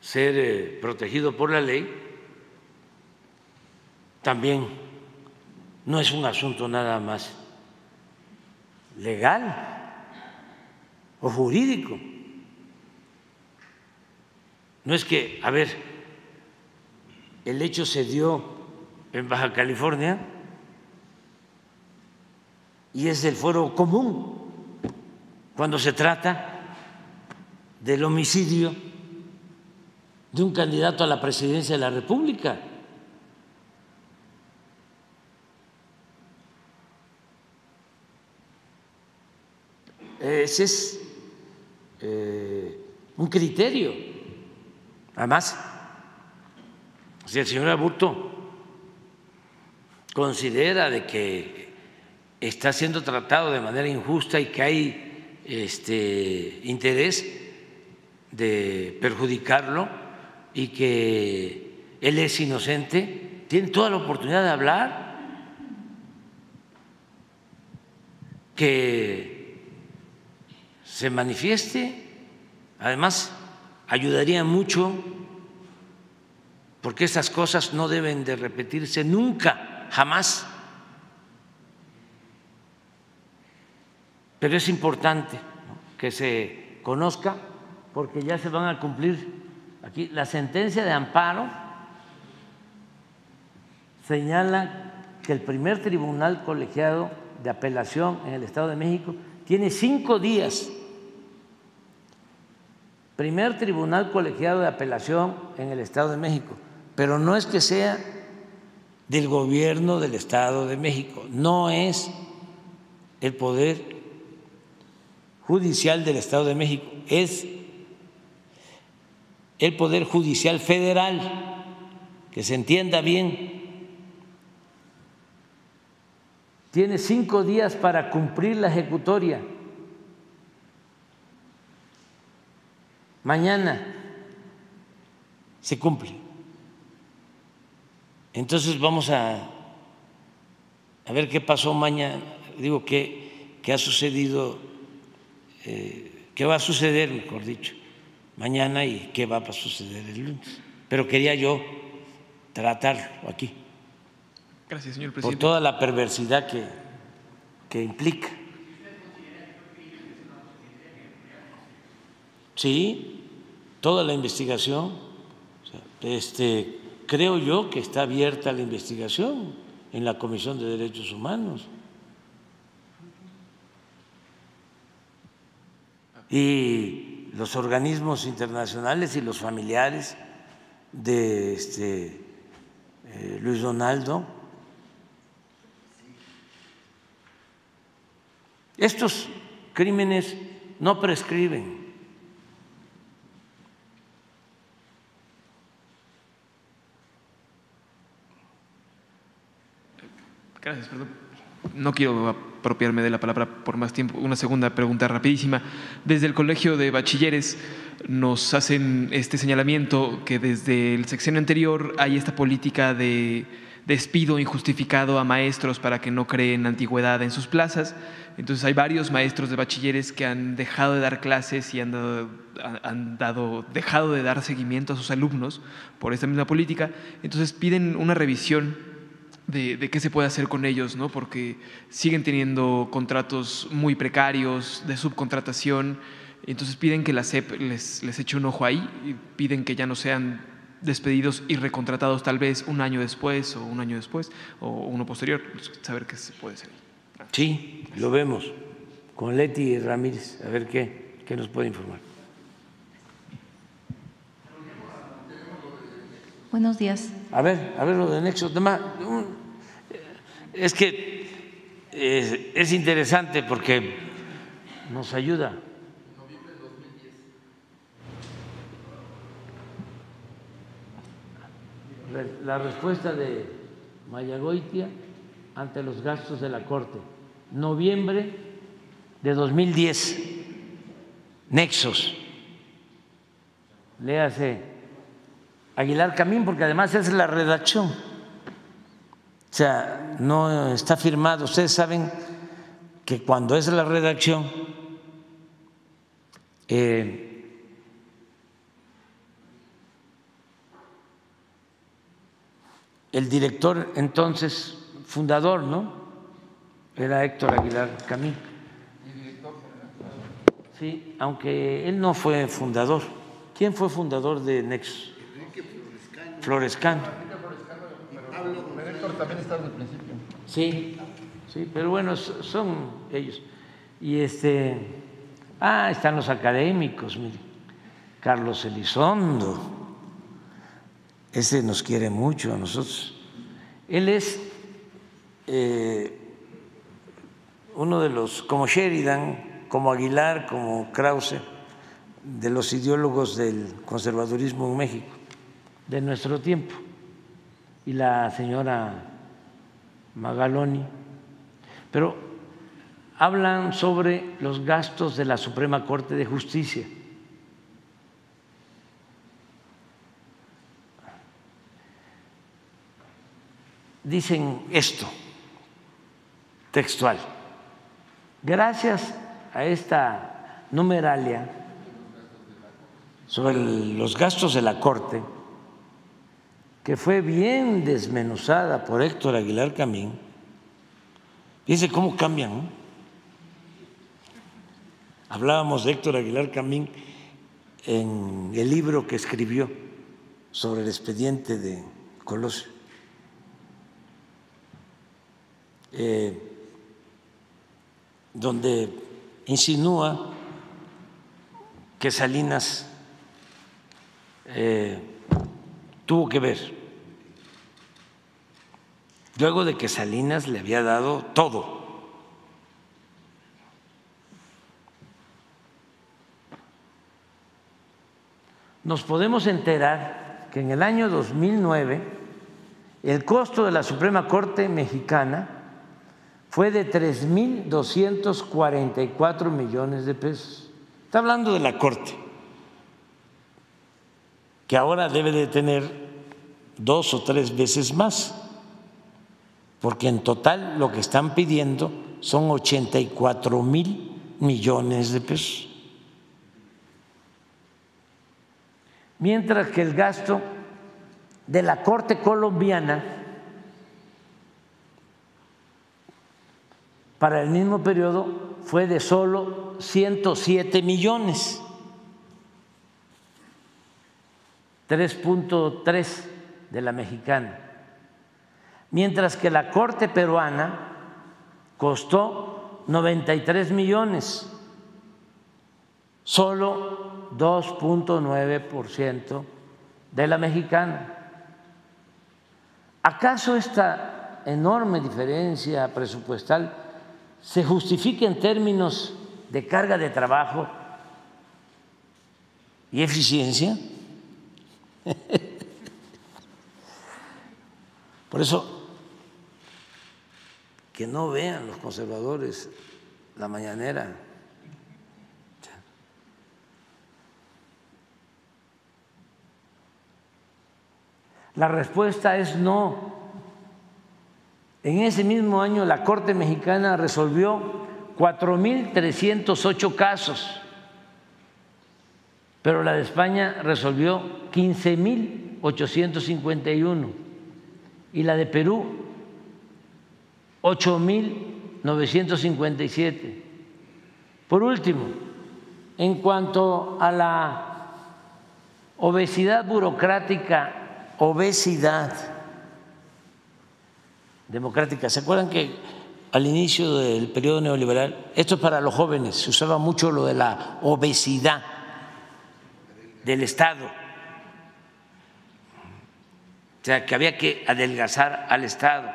ser eh, protegido por la ley, también no es un asunto nada más legal o jurídico. No es que, a ver, el hecho se dio en Baja California y es del fuero común cuando se trata del homicidio de un candidato a la presidencia de la República. Ese es eh, un criterio. Además, si el señor Aburto considera de que está siendo tratado de manera injusta y que hay este interés de perjudicarlo y que él es inocente, tiene toda la oportunidad de hablar, que se manifieste. Además, ayudaría mucho porque esas cosas no deben de repetirse nunca, jamás. Pero es importante que se conozca porque ya se van a cumplir. Aquí la sentencia de amparo señala que el primer tribunal colegiado de apelación en el Estado de México tiene cinco días. Primer tribunal colegiado de apelación en el Estado de México, pero no es que sea del gobierno del Estado de México, no es el poder judicial del Estado de México, es el poder judicial federal, que se entienda bien. Tiene cinco días para cumplir la ejecutoria mañana se cumple. Entonces vamos a, a ver qué pasó mañana, digo, qué, qué ha sucedido, eh, qué va a suceder, mejor dicho, mañana y qué va a suceder el lunes. Pero quería yo tratarlo aquí. Gracias, señor presidente. Por toda la perversidad que, que implica. Sí, toda la investigación. Este, creo yo que está abierta la investigación en la Comisión de Derechos Humanos. Y los organismos internacionales y los familiares de este, eh, Luis Donaldo. Estos crímenes no prescriben. Gracias, perdón. No quiero apropiarme de la palabra por más tiempo. Una segunda pregunta rapidísima. Desde el Colegio de Bachilleres nos hacen este señalamiento que desde el sexenio anterior hay esta política de despido injustificado a maestros para que no creen antigüedad en sus plazas. Entonces hay varios maestros de bachilleres que han dejado de dar clases y han, dado, han dado, dejado de dar seguimiento a sus alumnos por esta misma política. Entonces piden una revisión de, qué se puede hacer con ellos, ¿no? porque siguen teniendo contratos muy precarios de subcontratación, entonces piden que la SEP les, les eche un ojo ahí, y piden que ya no sean despedidos y recontratados tal vez un año después o un año después o uno posterior, saber qué se puede hacer. Sí, lo vemos con Leti Ramírez, a ver qué, qué nos puede informar. Buenos días. A ver, a ver lo de Nexo. Es que es, interesante porque nos ayuda. La respuesta de Mayagoitia ante los gastos de la Corte. Noviembre de 2010. Nexos. Léase Aguilar Camín, porque además es la redacción. O sea, no está firmado. Ustedes saben que cuando es la redacción, eh, el director entonces fundador, ¿no? Era Héctor Aguilar Camín. Sí, aunque él no fue fundador. ¿Quién fue fundador de Nexus? Florescano. También el principio. Sí, sí, pero bueno, son ellos. Y este, ah, están los académicos, mire, Carlos Elizondo, ese nos quiere mucho a nosotros. Él es eh, uno de los, como Sheridan, como Aguilar, como Krause, de los ideólogos del conservadurismo en México, de nuestro tiempo. Y la señora Magaloni. Pero hablan sobre los gastos de la Suprema Corte de Justicia. Dicen esto, textual. Gracias a esta numeralia sobre los gastos de la Corte, que fue bien desmenuzada por Héctor Aguilar Camín, fíjense cómo cambian. Hablábamos de Héctor Aguilar Camín en el libro que escribió sobre el expediente de Colosio. Eh, donde insinúa que Salinas eh, tuvo que ver, luego de que Salinas le había dado todo. Nos podemos enterar que en el año 2009 el costo de la Suprema Corte mexicana fue de 3.244 millones de pesos. Está hablando de la Corte, que ahora debe de tener dos o tres veces más, porque en total lo que están pidiendo son 84 mil millones de pesos. Mientras que el gasto de la Corte colombiana para el mismo periodo fue de solo 107 millones, 3.3 de la mexicana, mientras que la Corte peruana costó 93 millones, solo 2.9% de la mexicana. ¿Acaso esta enorme diferencia presupuestal se justifica en términos de carga de trabajo y eficiencia. Por eso, que no vean los conservadores la mañanera. La respuesta es no. En ese mismo año la Corte Mexicana resolvió 4.308 casos, pero la de España resolvió 15.851 y la de Perú 8.957. Por último, en cuanto a la obesidad burocrática, obesidad, democrática. ¿Se acuerdan que al inicio del periodo neoliberal, esto es para los jóvenes, se usaba mucho lo de la obesidad del Estado? O sea, que había que adelgazar al Estado.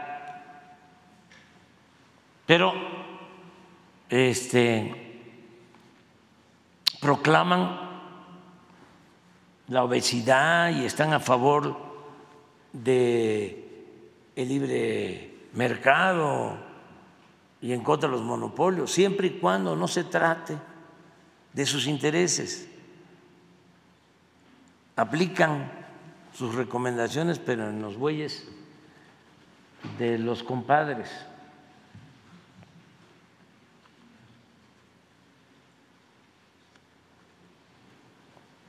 Pero este proclaman la obesidad y están a favor de el libre mercado y en contra de los monopolios, siempre y cuando no se trate de sus intereses. Aplican sus recomendaciones, pero en los bueyes de los compadres.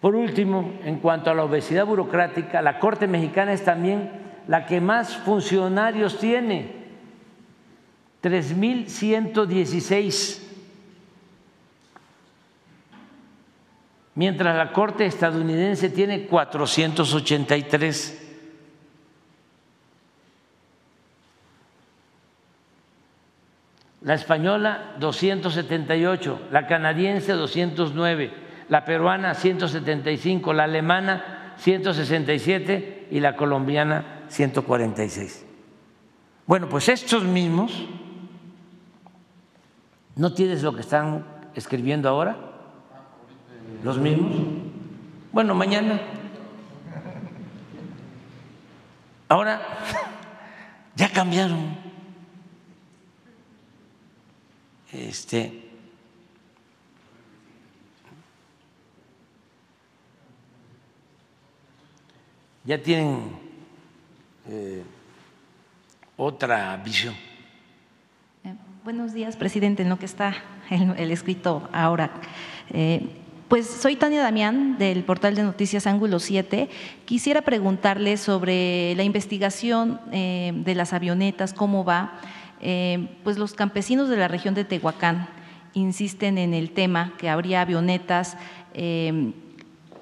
Por último, en cuanto a la obesidad burocrática, la Corte Mexicana es también la que más funcionarios tiene. 3.116, mientras la Corte estadounidense tiene 483. La española 278, la canadiense 209, la peruana 175, la alemana 167 y la colombiana 146. Bueno, pues estos mismos, ¿no tienes lo que están escribiendo ahora? ¿Los mismos? Bueno, mañana. Ahora ya cambiaron. Este ya tienen eh, otra visión. Eh, buenos días, presidente, en lo que está el, escrito ahora. Eh, pues soy Tania Damián del portal de noticias Ángulo 7. Quisiera preguntarle sobre la investigación de las avionetas, cómo va. pues los campesinos de la región de Tehuacán insisten en el tema que habría avionetas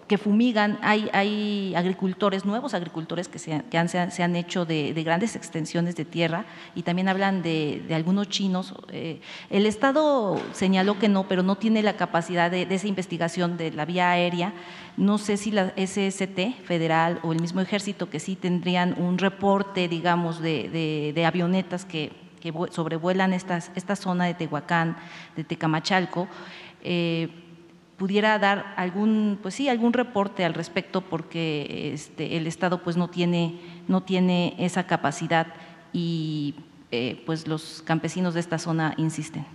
que fumigan, hay, hay, agricultores, nuevos agricultores que, se, han, se, han, hecho de, grandes extensiones de tierra y también hablan de, algunos chinos. Eh, el Estado señaló que no, pero no tiene la capacidad de, esa investigación de la vía aérea. No sé si la SST federal o el mismo ejército que sí tendrían un reporte, digamos, de, avionetas que, que sobrevuelan estas, esta zona de Tehuacán, de Tecamachalco. Eh, pudiera dar algún, pues sí, algún reporte al respecto porque este, el Estado pues no tiene, no tiene esa capacidad y eh, pues los campesinos de esta zona insisten.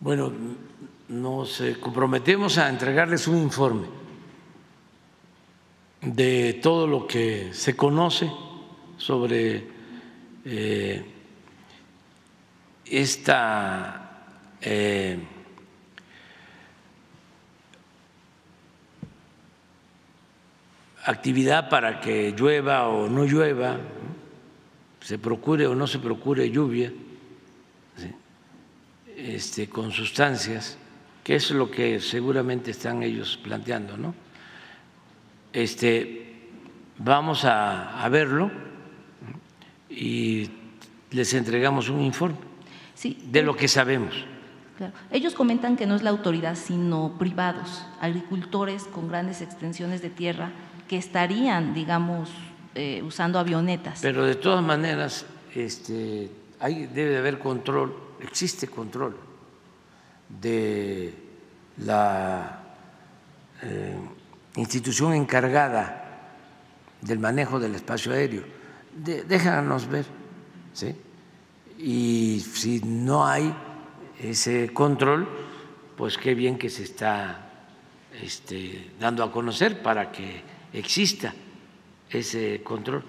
Bueno, nos eh, comprometemos a entregarles un informe de todo lo que se conoce sobre eh, esta actividad para que llueva o no llueva, se procure o no se procure lluvia, este, con sustancias, que es lo que seguramente están ellos planteando, ¿no? Este, vamos a, verlo y les entregamos un informe de lo que sabemos. Ellos comentan que no es la autoridad, sino privados, agricultores con grandes extensiones de tierra que estarían, digamos, eh, usando avionetas. Pero de todas maneras, este, hay, debe de haber control, existe control de la eh, institución encargada del manejo del espacio aéreo. déjanos ver, ¿sí? Y si no hay ese control, pues qué bien que se está este, dando a conocer para que exista ese control.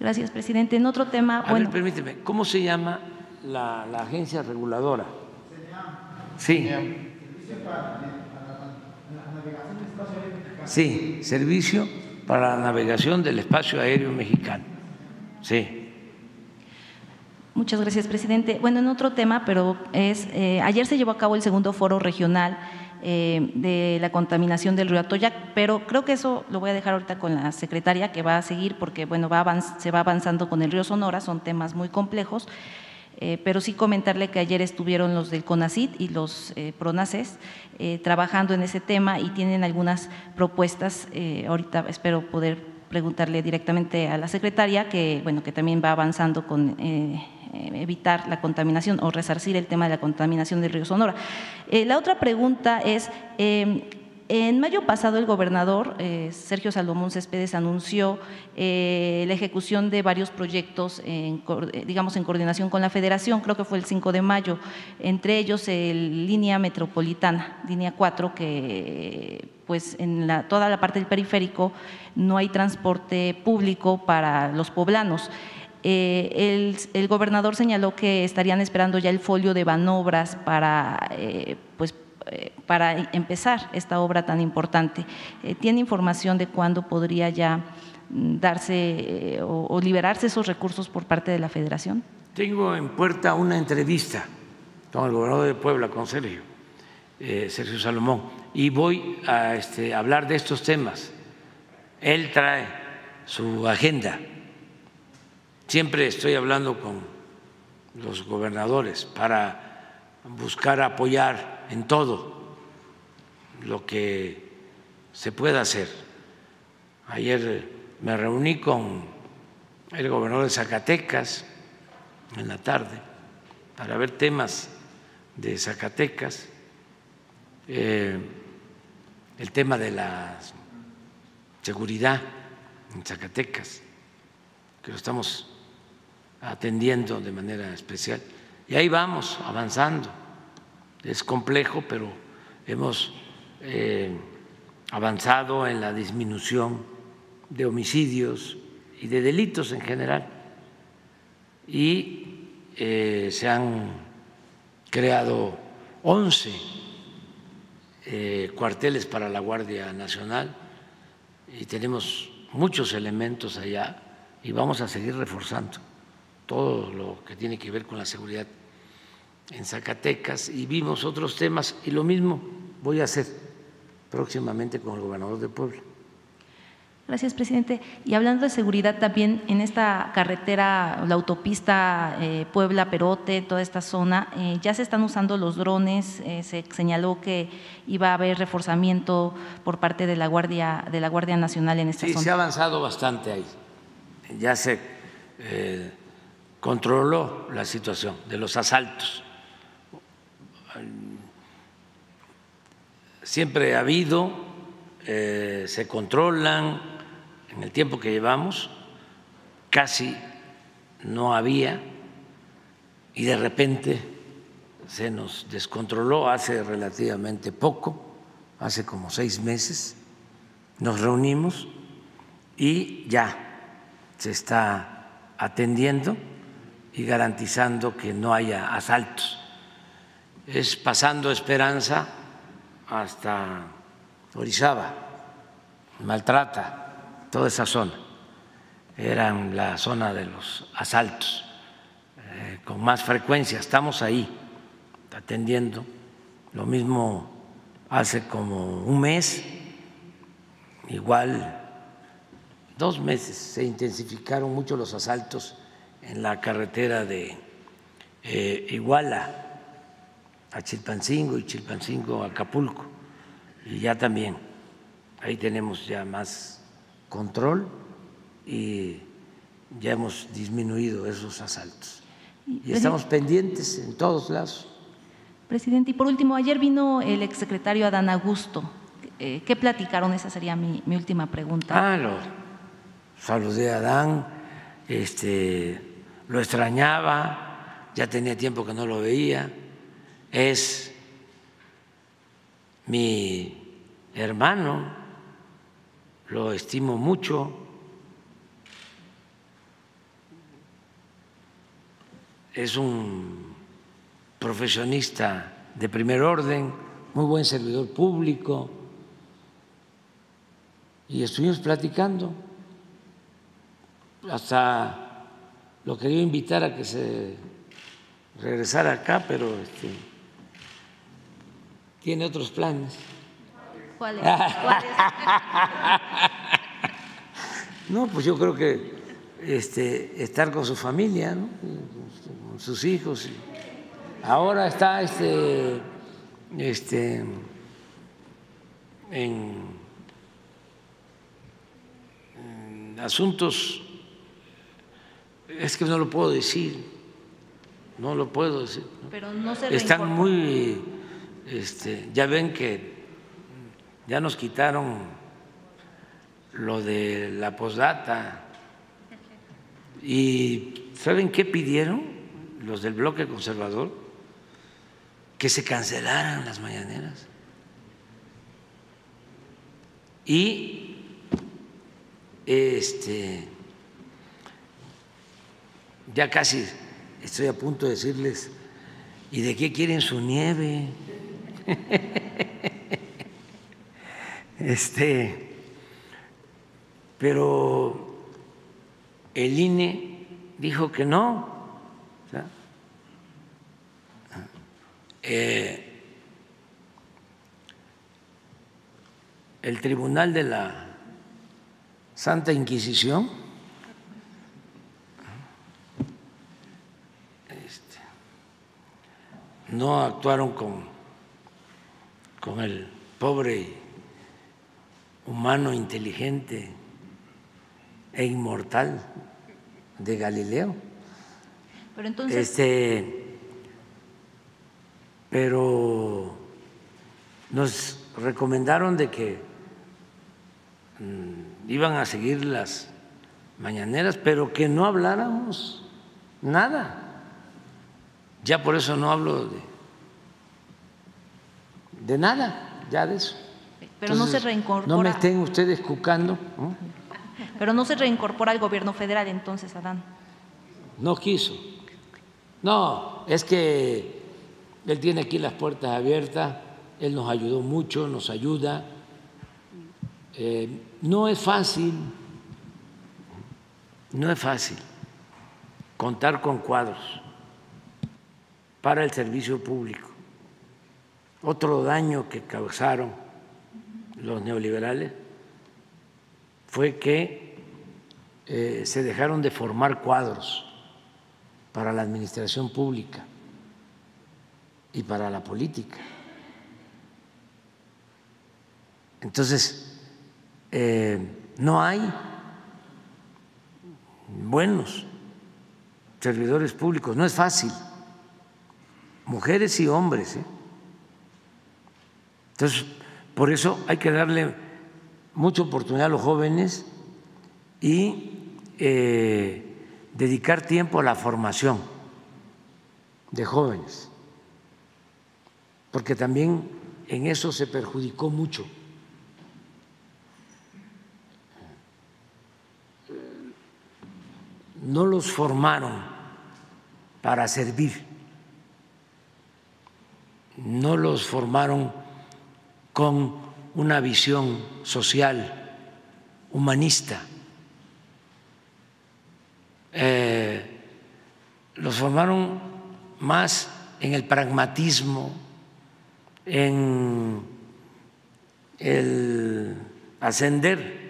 Gracias, presidente. En otro tema. A bueno, ver, permíteme, ¿cómo se llama la, la agencia reguladora? Sí. Sí, Servicio para la Navegación del Espacio Aéreo Mexicano. Sí. Muchas gracias, presidente. Bueno, en otro tema, pero es eh, ayer se llevó a cabo el segundo foro regional eh, de la contaminación del río Atoyac, pero creo que eso lo voy a dejar ahorita con la secretaria que va a seguir porque bueno, va se va avanzando con el río Sonora, son temas muy complejos. Eh, pero sí comentarle que ayer estuvieron los del CONACID y los eh, PRONACES trabajando en ese tema y tienen algunas propuestas. ahorita espero poder preguntarle directamente a la secretaria, que, bueno, que también va avanzando con eh, evitar la contaminación o resarcir el tema de la contaminación del río Sonora. Eh, la otra pregunta es, em, en mayo pasado el gobernador eh, Sergio Salomón Céspedes anunció la ejecución de varios proyectos, digamos, en coordinación con la federación, creo que fue el 5 de mayo, entre ellos el línea metropolitana, línea 4, que pues en la, toda la parte del periférico no hay transporte público para los poblanos. Eh, el, gobernador señaló que estarían esperando ya el folio de manobras para, eh, pues, eh, para empezar esta obra tan importante. ¿Tiene información de cuándo podría ya mm, darse o, liberarse esos recursos por parte de la federación? Tengo en puerta una entrevista con el gobernador de Puebla, con Sergio, Sergio Salomón, y voy a este, hablar de estos temas. Él trae su agenda. Siempre estoy hablando con los gobernadores para buscar apoyar en todo lo que se pueda hacer. Ayer me reuní con el gobernador de Zacatecas en la tarde para ver temas de Zacatecas, eh, el tema de la seguridad en Zacatecas, que lo estamos atendiendo de manera especial. Y ahí vamos avanzando. Es complejo, pero hemos eh, avanzado en la disminución de homicidios y de delitos en general. Y eh, se han creado 11 eh, cuarteles para la Guardia Nacional y tenemos muchos elementos allá y vamos a seguir reforzando todo lo que tiene que ver con la seguridad en Zacatecas y vimos otros temas y lo mismo voy a hacer próximamente con el gobernador de Puebla. Gracias, presidente. Y hablando de seguridad también, en esta carretera, la autopista eh, Puebla-Perote, toda esta zona, eh, ya se están usando los drones. Eh, se señaló que iba a haber reforzamiento por parte de la Guardia, de la Guardia Nacional en esta sí, zona. Sí, se ha avanzado bastante ahí. Ya se controló la situación de los asaltos. Siempre ha habido, se controlan en el tiempo que llevamos casi no había y de repente se nos descontroló hace relativamente poco, hace como seis meses, nos reunimos y ya se está atendiendo y garantizando que no haya asaltos. Es pasando Esperanza hasta Orizaba, maltrata toda esa zona. Era la zona de los asaltos eh, con más frecuencia. Estamos ahí atendiendo. Lo mismo hace como un mes, igual dos meses, se intensificaron mucho los asaltos en la carretera de eh, Iguala a Chilpancingo y Chilpancingo a Acapulco. Y ya también, ahí tenemos ya más control y ya hemos disminuido esos asaltos. Y estamos pendientes en todos lados. Presidente, y por último, ayer vino el exsecretario Adán Augusto. Eh, ¿Qué platicaron? Esa sería mi, última pregunta. Ah, lo saludé a Adán, este, lo extrañaba, ya tenía tiempo que no lo veía. Es mi hermano, lo estimo mucho. Es un profesionista de primer orden, muy buen servidor público. Y estuvimos platicando. Hasta lo quería invitar a que se regresara acá, pero este, tiene otros planes. no, pues yo creo que este, estar con su familia, con sus hijos. Ahora está este, este, en, asuntos, es que no lo puedo decir, no lo puedo decir. Pero no se Están muy, este, ya ven que ya nos quitaron lo de la posdata. ¿Y saben qué pidieron los del bloque conservador? Que se cancelaran las mañaneras. Y este ya casi estoy a punto de decirles, ¿y de qué quieren su nieve? este, pero el INE dijo que no. Eh, el Tribunal de la Santa Inquisición no actuaron con, con el pobre humano inteligente e inmortal de Galileo. Pero entonces, Este, pero nos recomendaron de que mm, iban a seguir las mañaneras, pero que no habláramos nada. Ya por eso no hablo de, de nada, ya de eso. pero no se Entonces, reincorpora. No me estén ustedes cucando. ¿no? Pero no se reincorpora al gobierno federal entonces, Adán. No quiso. No, es que él tiene aquí las puertas abiertas, él nos ayudó mucho, nos ayuda. Eh, no es fácil, no es fácil contar con cuadros para el servicio público. Otro daño que causaron los neoliberales fue que eh, se dejaron de formar cuadros para la administración pública y para la política. Entonces, eh, no hay buenos servidores públicos, no es fácil, mujeres y hombres. ¿eh? Entonces, por eso hay que darle mucha oportunidad a los jóvenes y eh, dedicar tiempo a la formación de jóvenes, porque también en eso se perjudicó mucho. No los formaron para servir, no los formaron con una visión social, humanista. Eh, los formaron más en el pragmatismo, en el ascender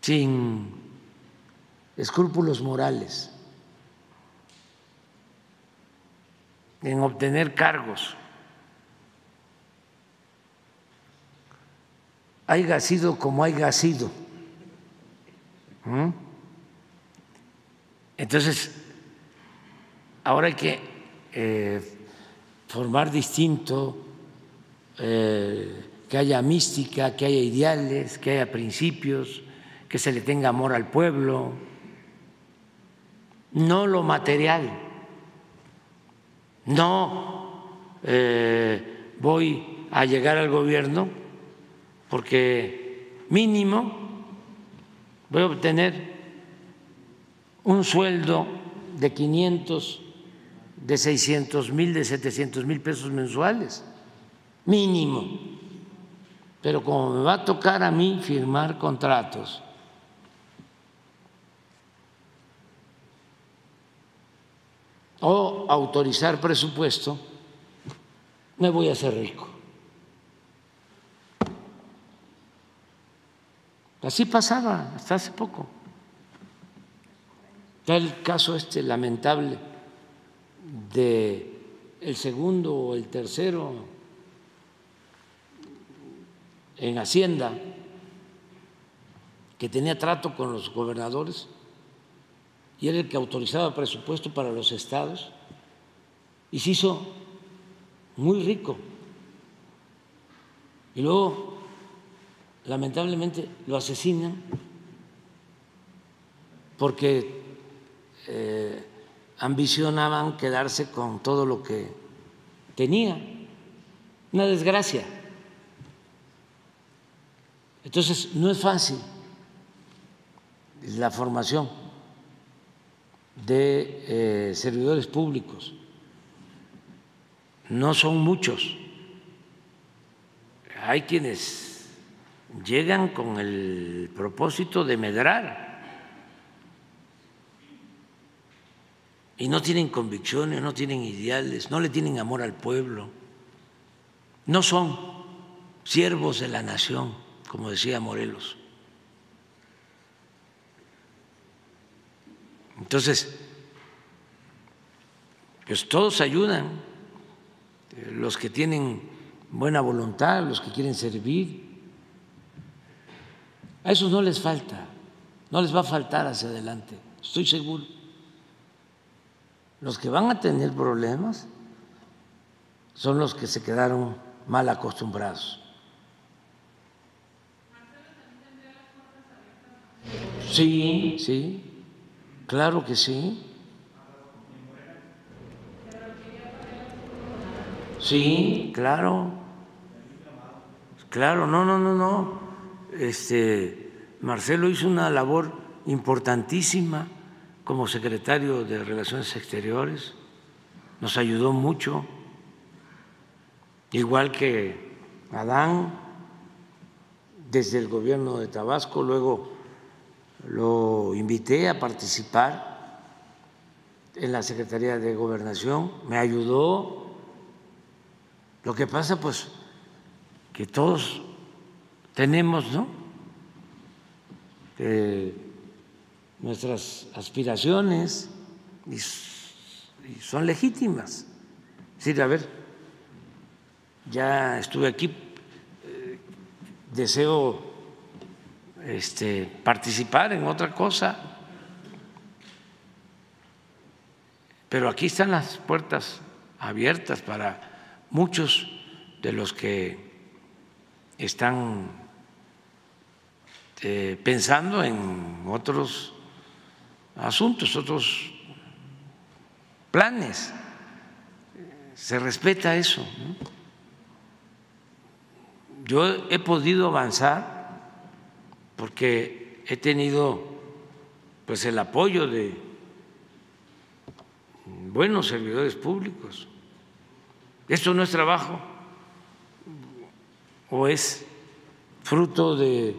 sin escrúpulos morales, en obtener cargos. haya sido como haya sido. ¿Mm? Entonces, ahora hay que eh, formar distinto, eh, que haya mística, que haya ideales, que haya principios, que se le tenga amor al pueblo, no lo material, no eh, voy a llegar al gobierno porque mínimo voy a obtener un sueldo de 500, de 600 mil, de 700 mil pesos mensuales, mínimo. Pero como me va a tocar a mí firmar contratos, o autorizar presupuesto, me voy a hacer rico. Así pasaba hasta hace poco. Está el caso este lamentable de el segundo o el tercero en Hacienda que tenía trato con los gobernadores y era el que autorizaba presupuesto para los estados y se hizo muy rico. Y luego lamentablemente lo asesinan porque eh, ambicionaban quedarse con todo lo que tenía. Una desgracia. Entonces, no es fácil la formación de eh, servidores públicos. No son muchos. Hay quienes llegan con el propósito de medrar. y no tienen convicciones, no tienen ideales, no le tienen amor al pueblo, no son siervos de la nación, como decía Morelos. Entonces, pues todos ayudan, los que tienen buena voluntad, los que quieren servir. A esos no les falta, no les va a faltar hacia adelante, estoy seguro. Los que van a tener problemas son los que se quedaron mal acostumbrados. Sí, sí, claro que sí. Sí, claro. Claro, no, no, no, no. Este Marcelo hizo una labor importantísima como secretario de Relaciones Exteriores. Nos ayudó mucho. Igual que Adán desde el gobierno de Tabasco, luego lo invité a participar en la Secretaría de Gobernación, me ayudó lo que pasa, pues, que todos tenemos, ¿no? nuestras aspiraciones y, son legítimas. Es decir, a ver, ya estuve aquí, eh, deseo este, participar en otra cosa, pero aquí están las puertas abiertas para muchos de los que están eh, pensando en otros asuntos, otros planes. Se respeta eso. Yo he podido avanzar porque he tenido pues el apoyo de buenos servidores públicos ¿Esto no es trabajo? ¿O es fruto de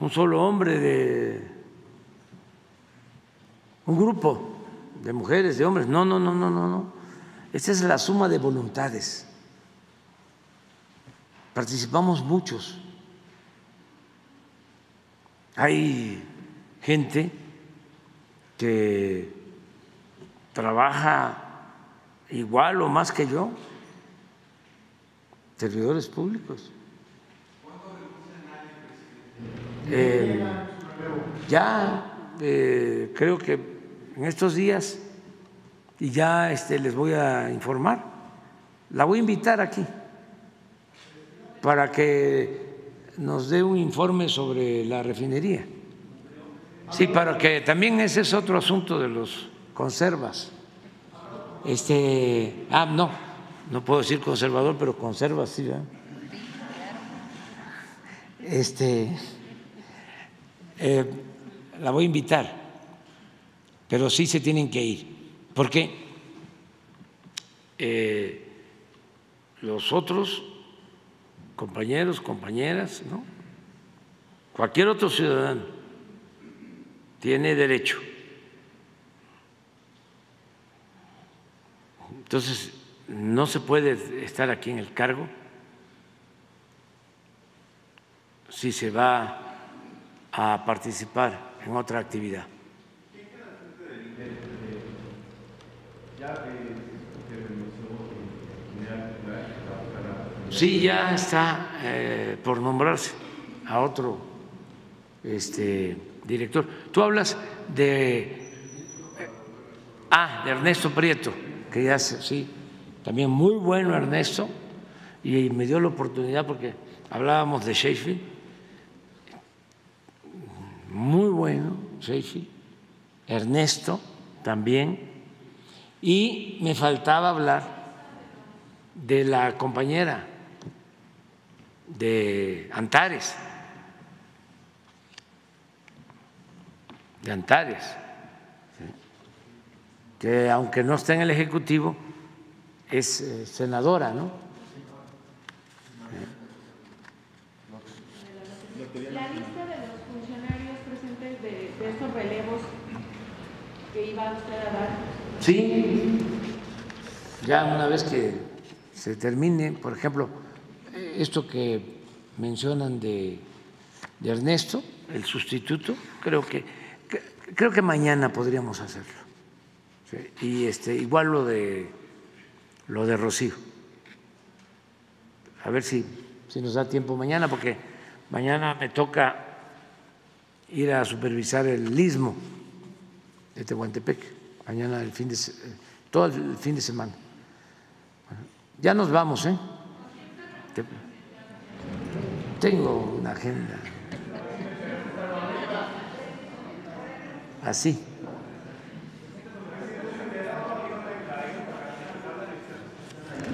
un solo hombre, de un grupo de mujeres, de hombres? No, no, no, no, no, no. Esta es la suma de voluntades. Participamos muchos. Hay gente que trabaja igual o más que yo, servidores públicos. Eh, ya eh, creo que en estos días, y ya este, les voy a informar, la voy a invitar aquí para que nos dé un informe sobre la refinería. Sí, para que también ese es otro asunto de los conservas. Este, ah, no, no puedo decir conservador, pero conserva, sí, Este, eh, la voy a invitar, pero sí se tienen que ir, porque eh, los otros compañeros, compañeras, ¿no? cualquier otro ciudadano tiene derecho Entonces, no se puede estar aquí en el cargo si se va a participar en otra actividad. Sí, ya está eh, por nombrarse a otro este, director. Tú hablas de, ah, de Ernesto Prieto que ya sí, también muy bueno Ernesto, y me dio la oportunidad porque hablábamos de Sheffield, muy bueno Sheffield, Ernesto también, y me faltaba hablar de la compañera de Antares, de Antares que aunque no está en el Ejecutivo, es eh, senadora, ¿no? La lista de los funcionarios presentes de, estos relevos que iba usted a dar. Sí, ya una vez que se termine, por ejemplo, esto que mencionan de, Ernesto, el sustituto, creo que, creo que mañana podríamos hacerlo. Y este, igual lo de lo de Rocío. A ver si, si nos da tiempo mañana, porque mañana me toca ir a supervisar el istmo de Tehuantepec, mañana el fin de eh, todo el fin de semana. Ya nos vamos, ¿eh? Te- Tengo una agenda así.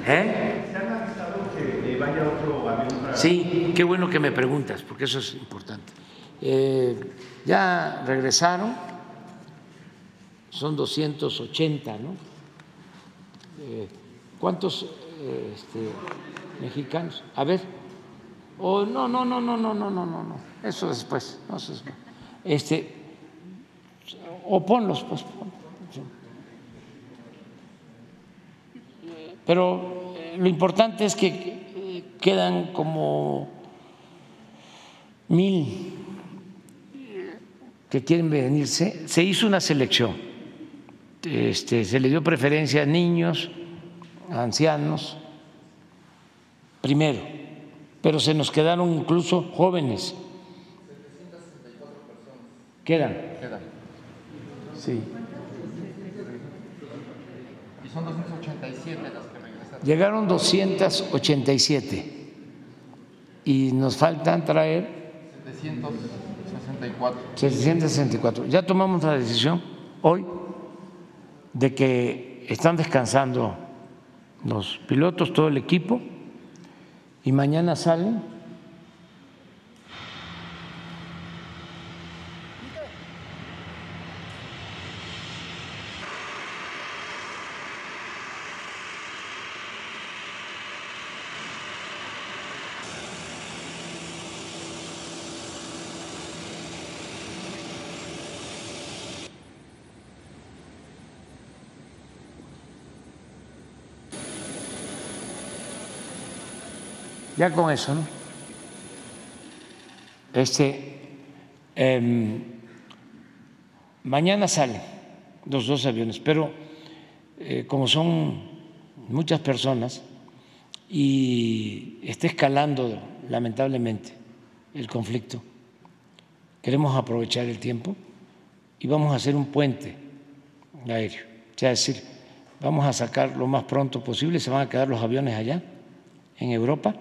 ¿Eh? Sí, qué bueno que me preguntas, porque eso es importante. Eh, ya regresaron, son 280, ¿no? Eh, ¿Cuántos eh, este, mexicanos? A ver. Oh, no, no, no, no, no, no, no, no, no. Eso después. no, eso después. Este, o ponlos, pues. Pero eh, lo importante es que eh, quedan como mil que quieren venirse. Se hizo una selección. Este, se le dio preferencia a niños, a ancianos, primero, pero se nos quedaron incluso jóvenes. Quedan. Quedan. Sí. Y son 287 las que regresaron. Llegaron 287 y nos faltan traer 764. 764. Ya tomamos la decisión hoy de que están descansando los pilotos, todo el equipo, y mañana salen. Ya con eso, ¿no? Este, em, mañana salen los dos aviones, pero eh, como son muchas personas y está escalando lamentablemente el conflicto, queremos aprovechar el tiempo y vamos a hacer un puente aéreo. O sea, es decir, vamos a sacar lo más pronto posible, se van a quedar los aviones allá, en Europa,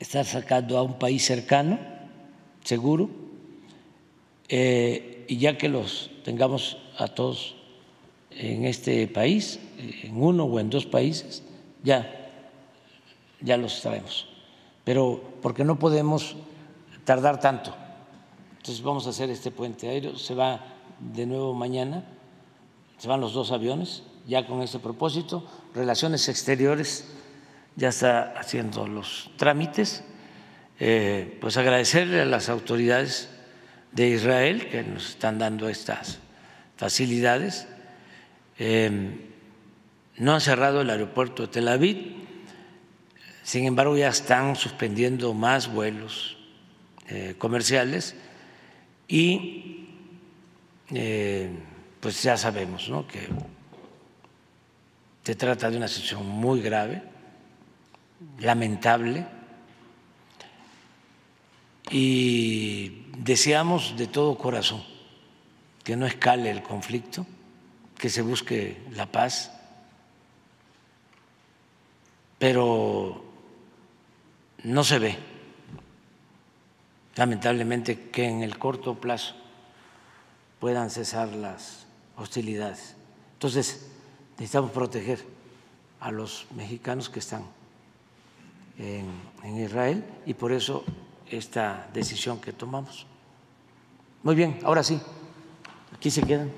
estar sacando a un país cercano, seguro, eh, y ya que los tengamos a todos en este país, en uno o en dos países, ya, ya los traemos. Pero porque no podemos tardar tanto. Entonces vamos a hacer este puente aéreo, se va de nuevo mañana, se van los dos aviones, ya con ese propósito. Relaciones Exteriores ya está haciendo los trámites. Eh, pues agradecerle a las autoridades de Israel que nos están dando estas facilidades. Eh, no han cerrado el aeropuerto de Tel Aviv, sin embargo ya están suspendiendo más vuelos eh, comerciales y eh, pues ya sabemos ¿no? que se trata de una situación muy grave, lamentable, y deseamos de todo corazón que no escale el conflicto, que se busque la paz, pero no se ve, lamentablemente, que en el corto plazo puedan cesar las hostilidades. Entonces, necesitamos proteger a los mexicanos que están en, Israel y por eso esta decisión que tomamos. Muy bien, ahora sí, aquí se quedan.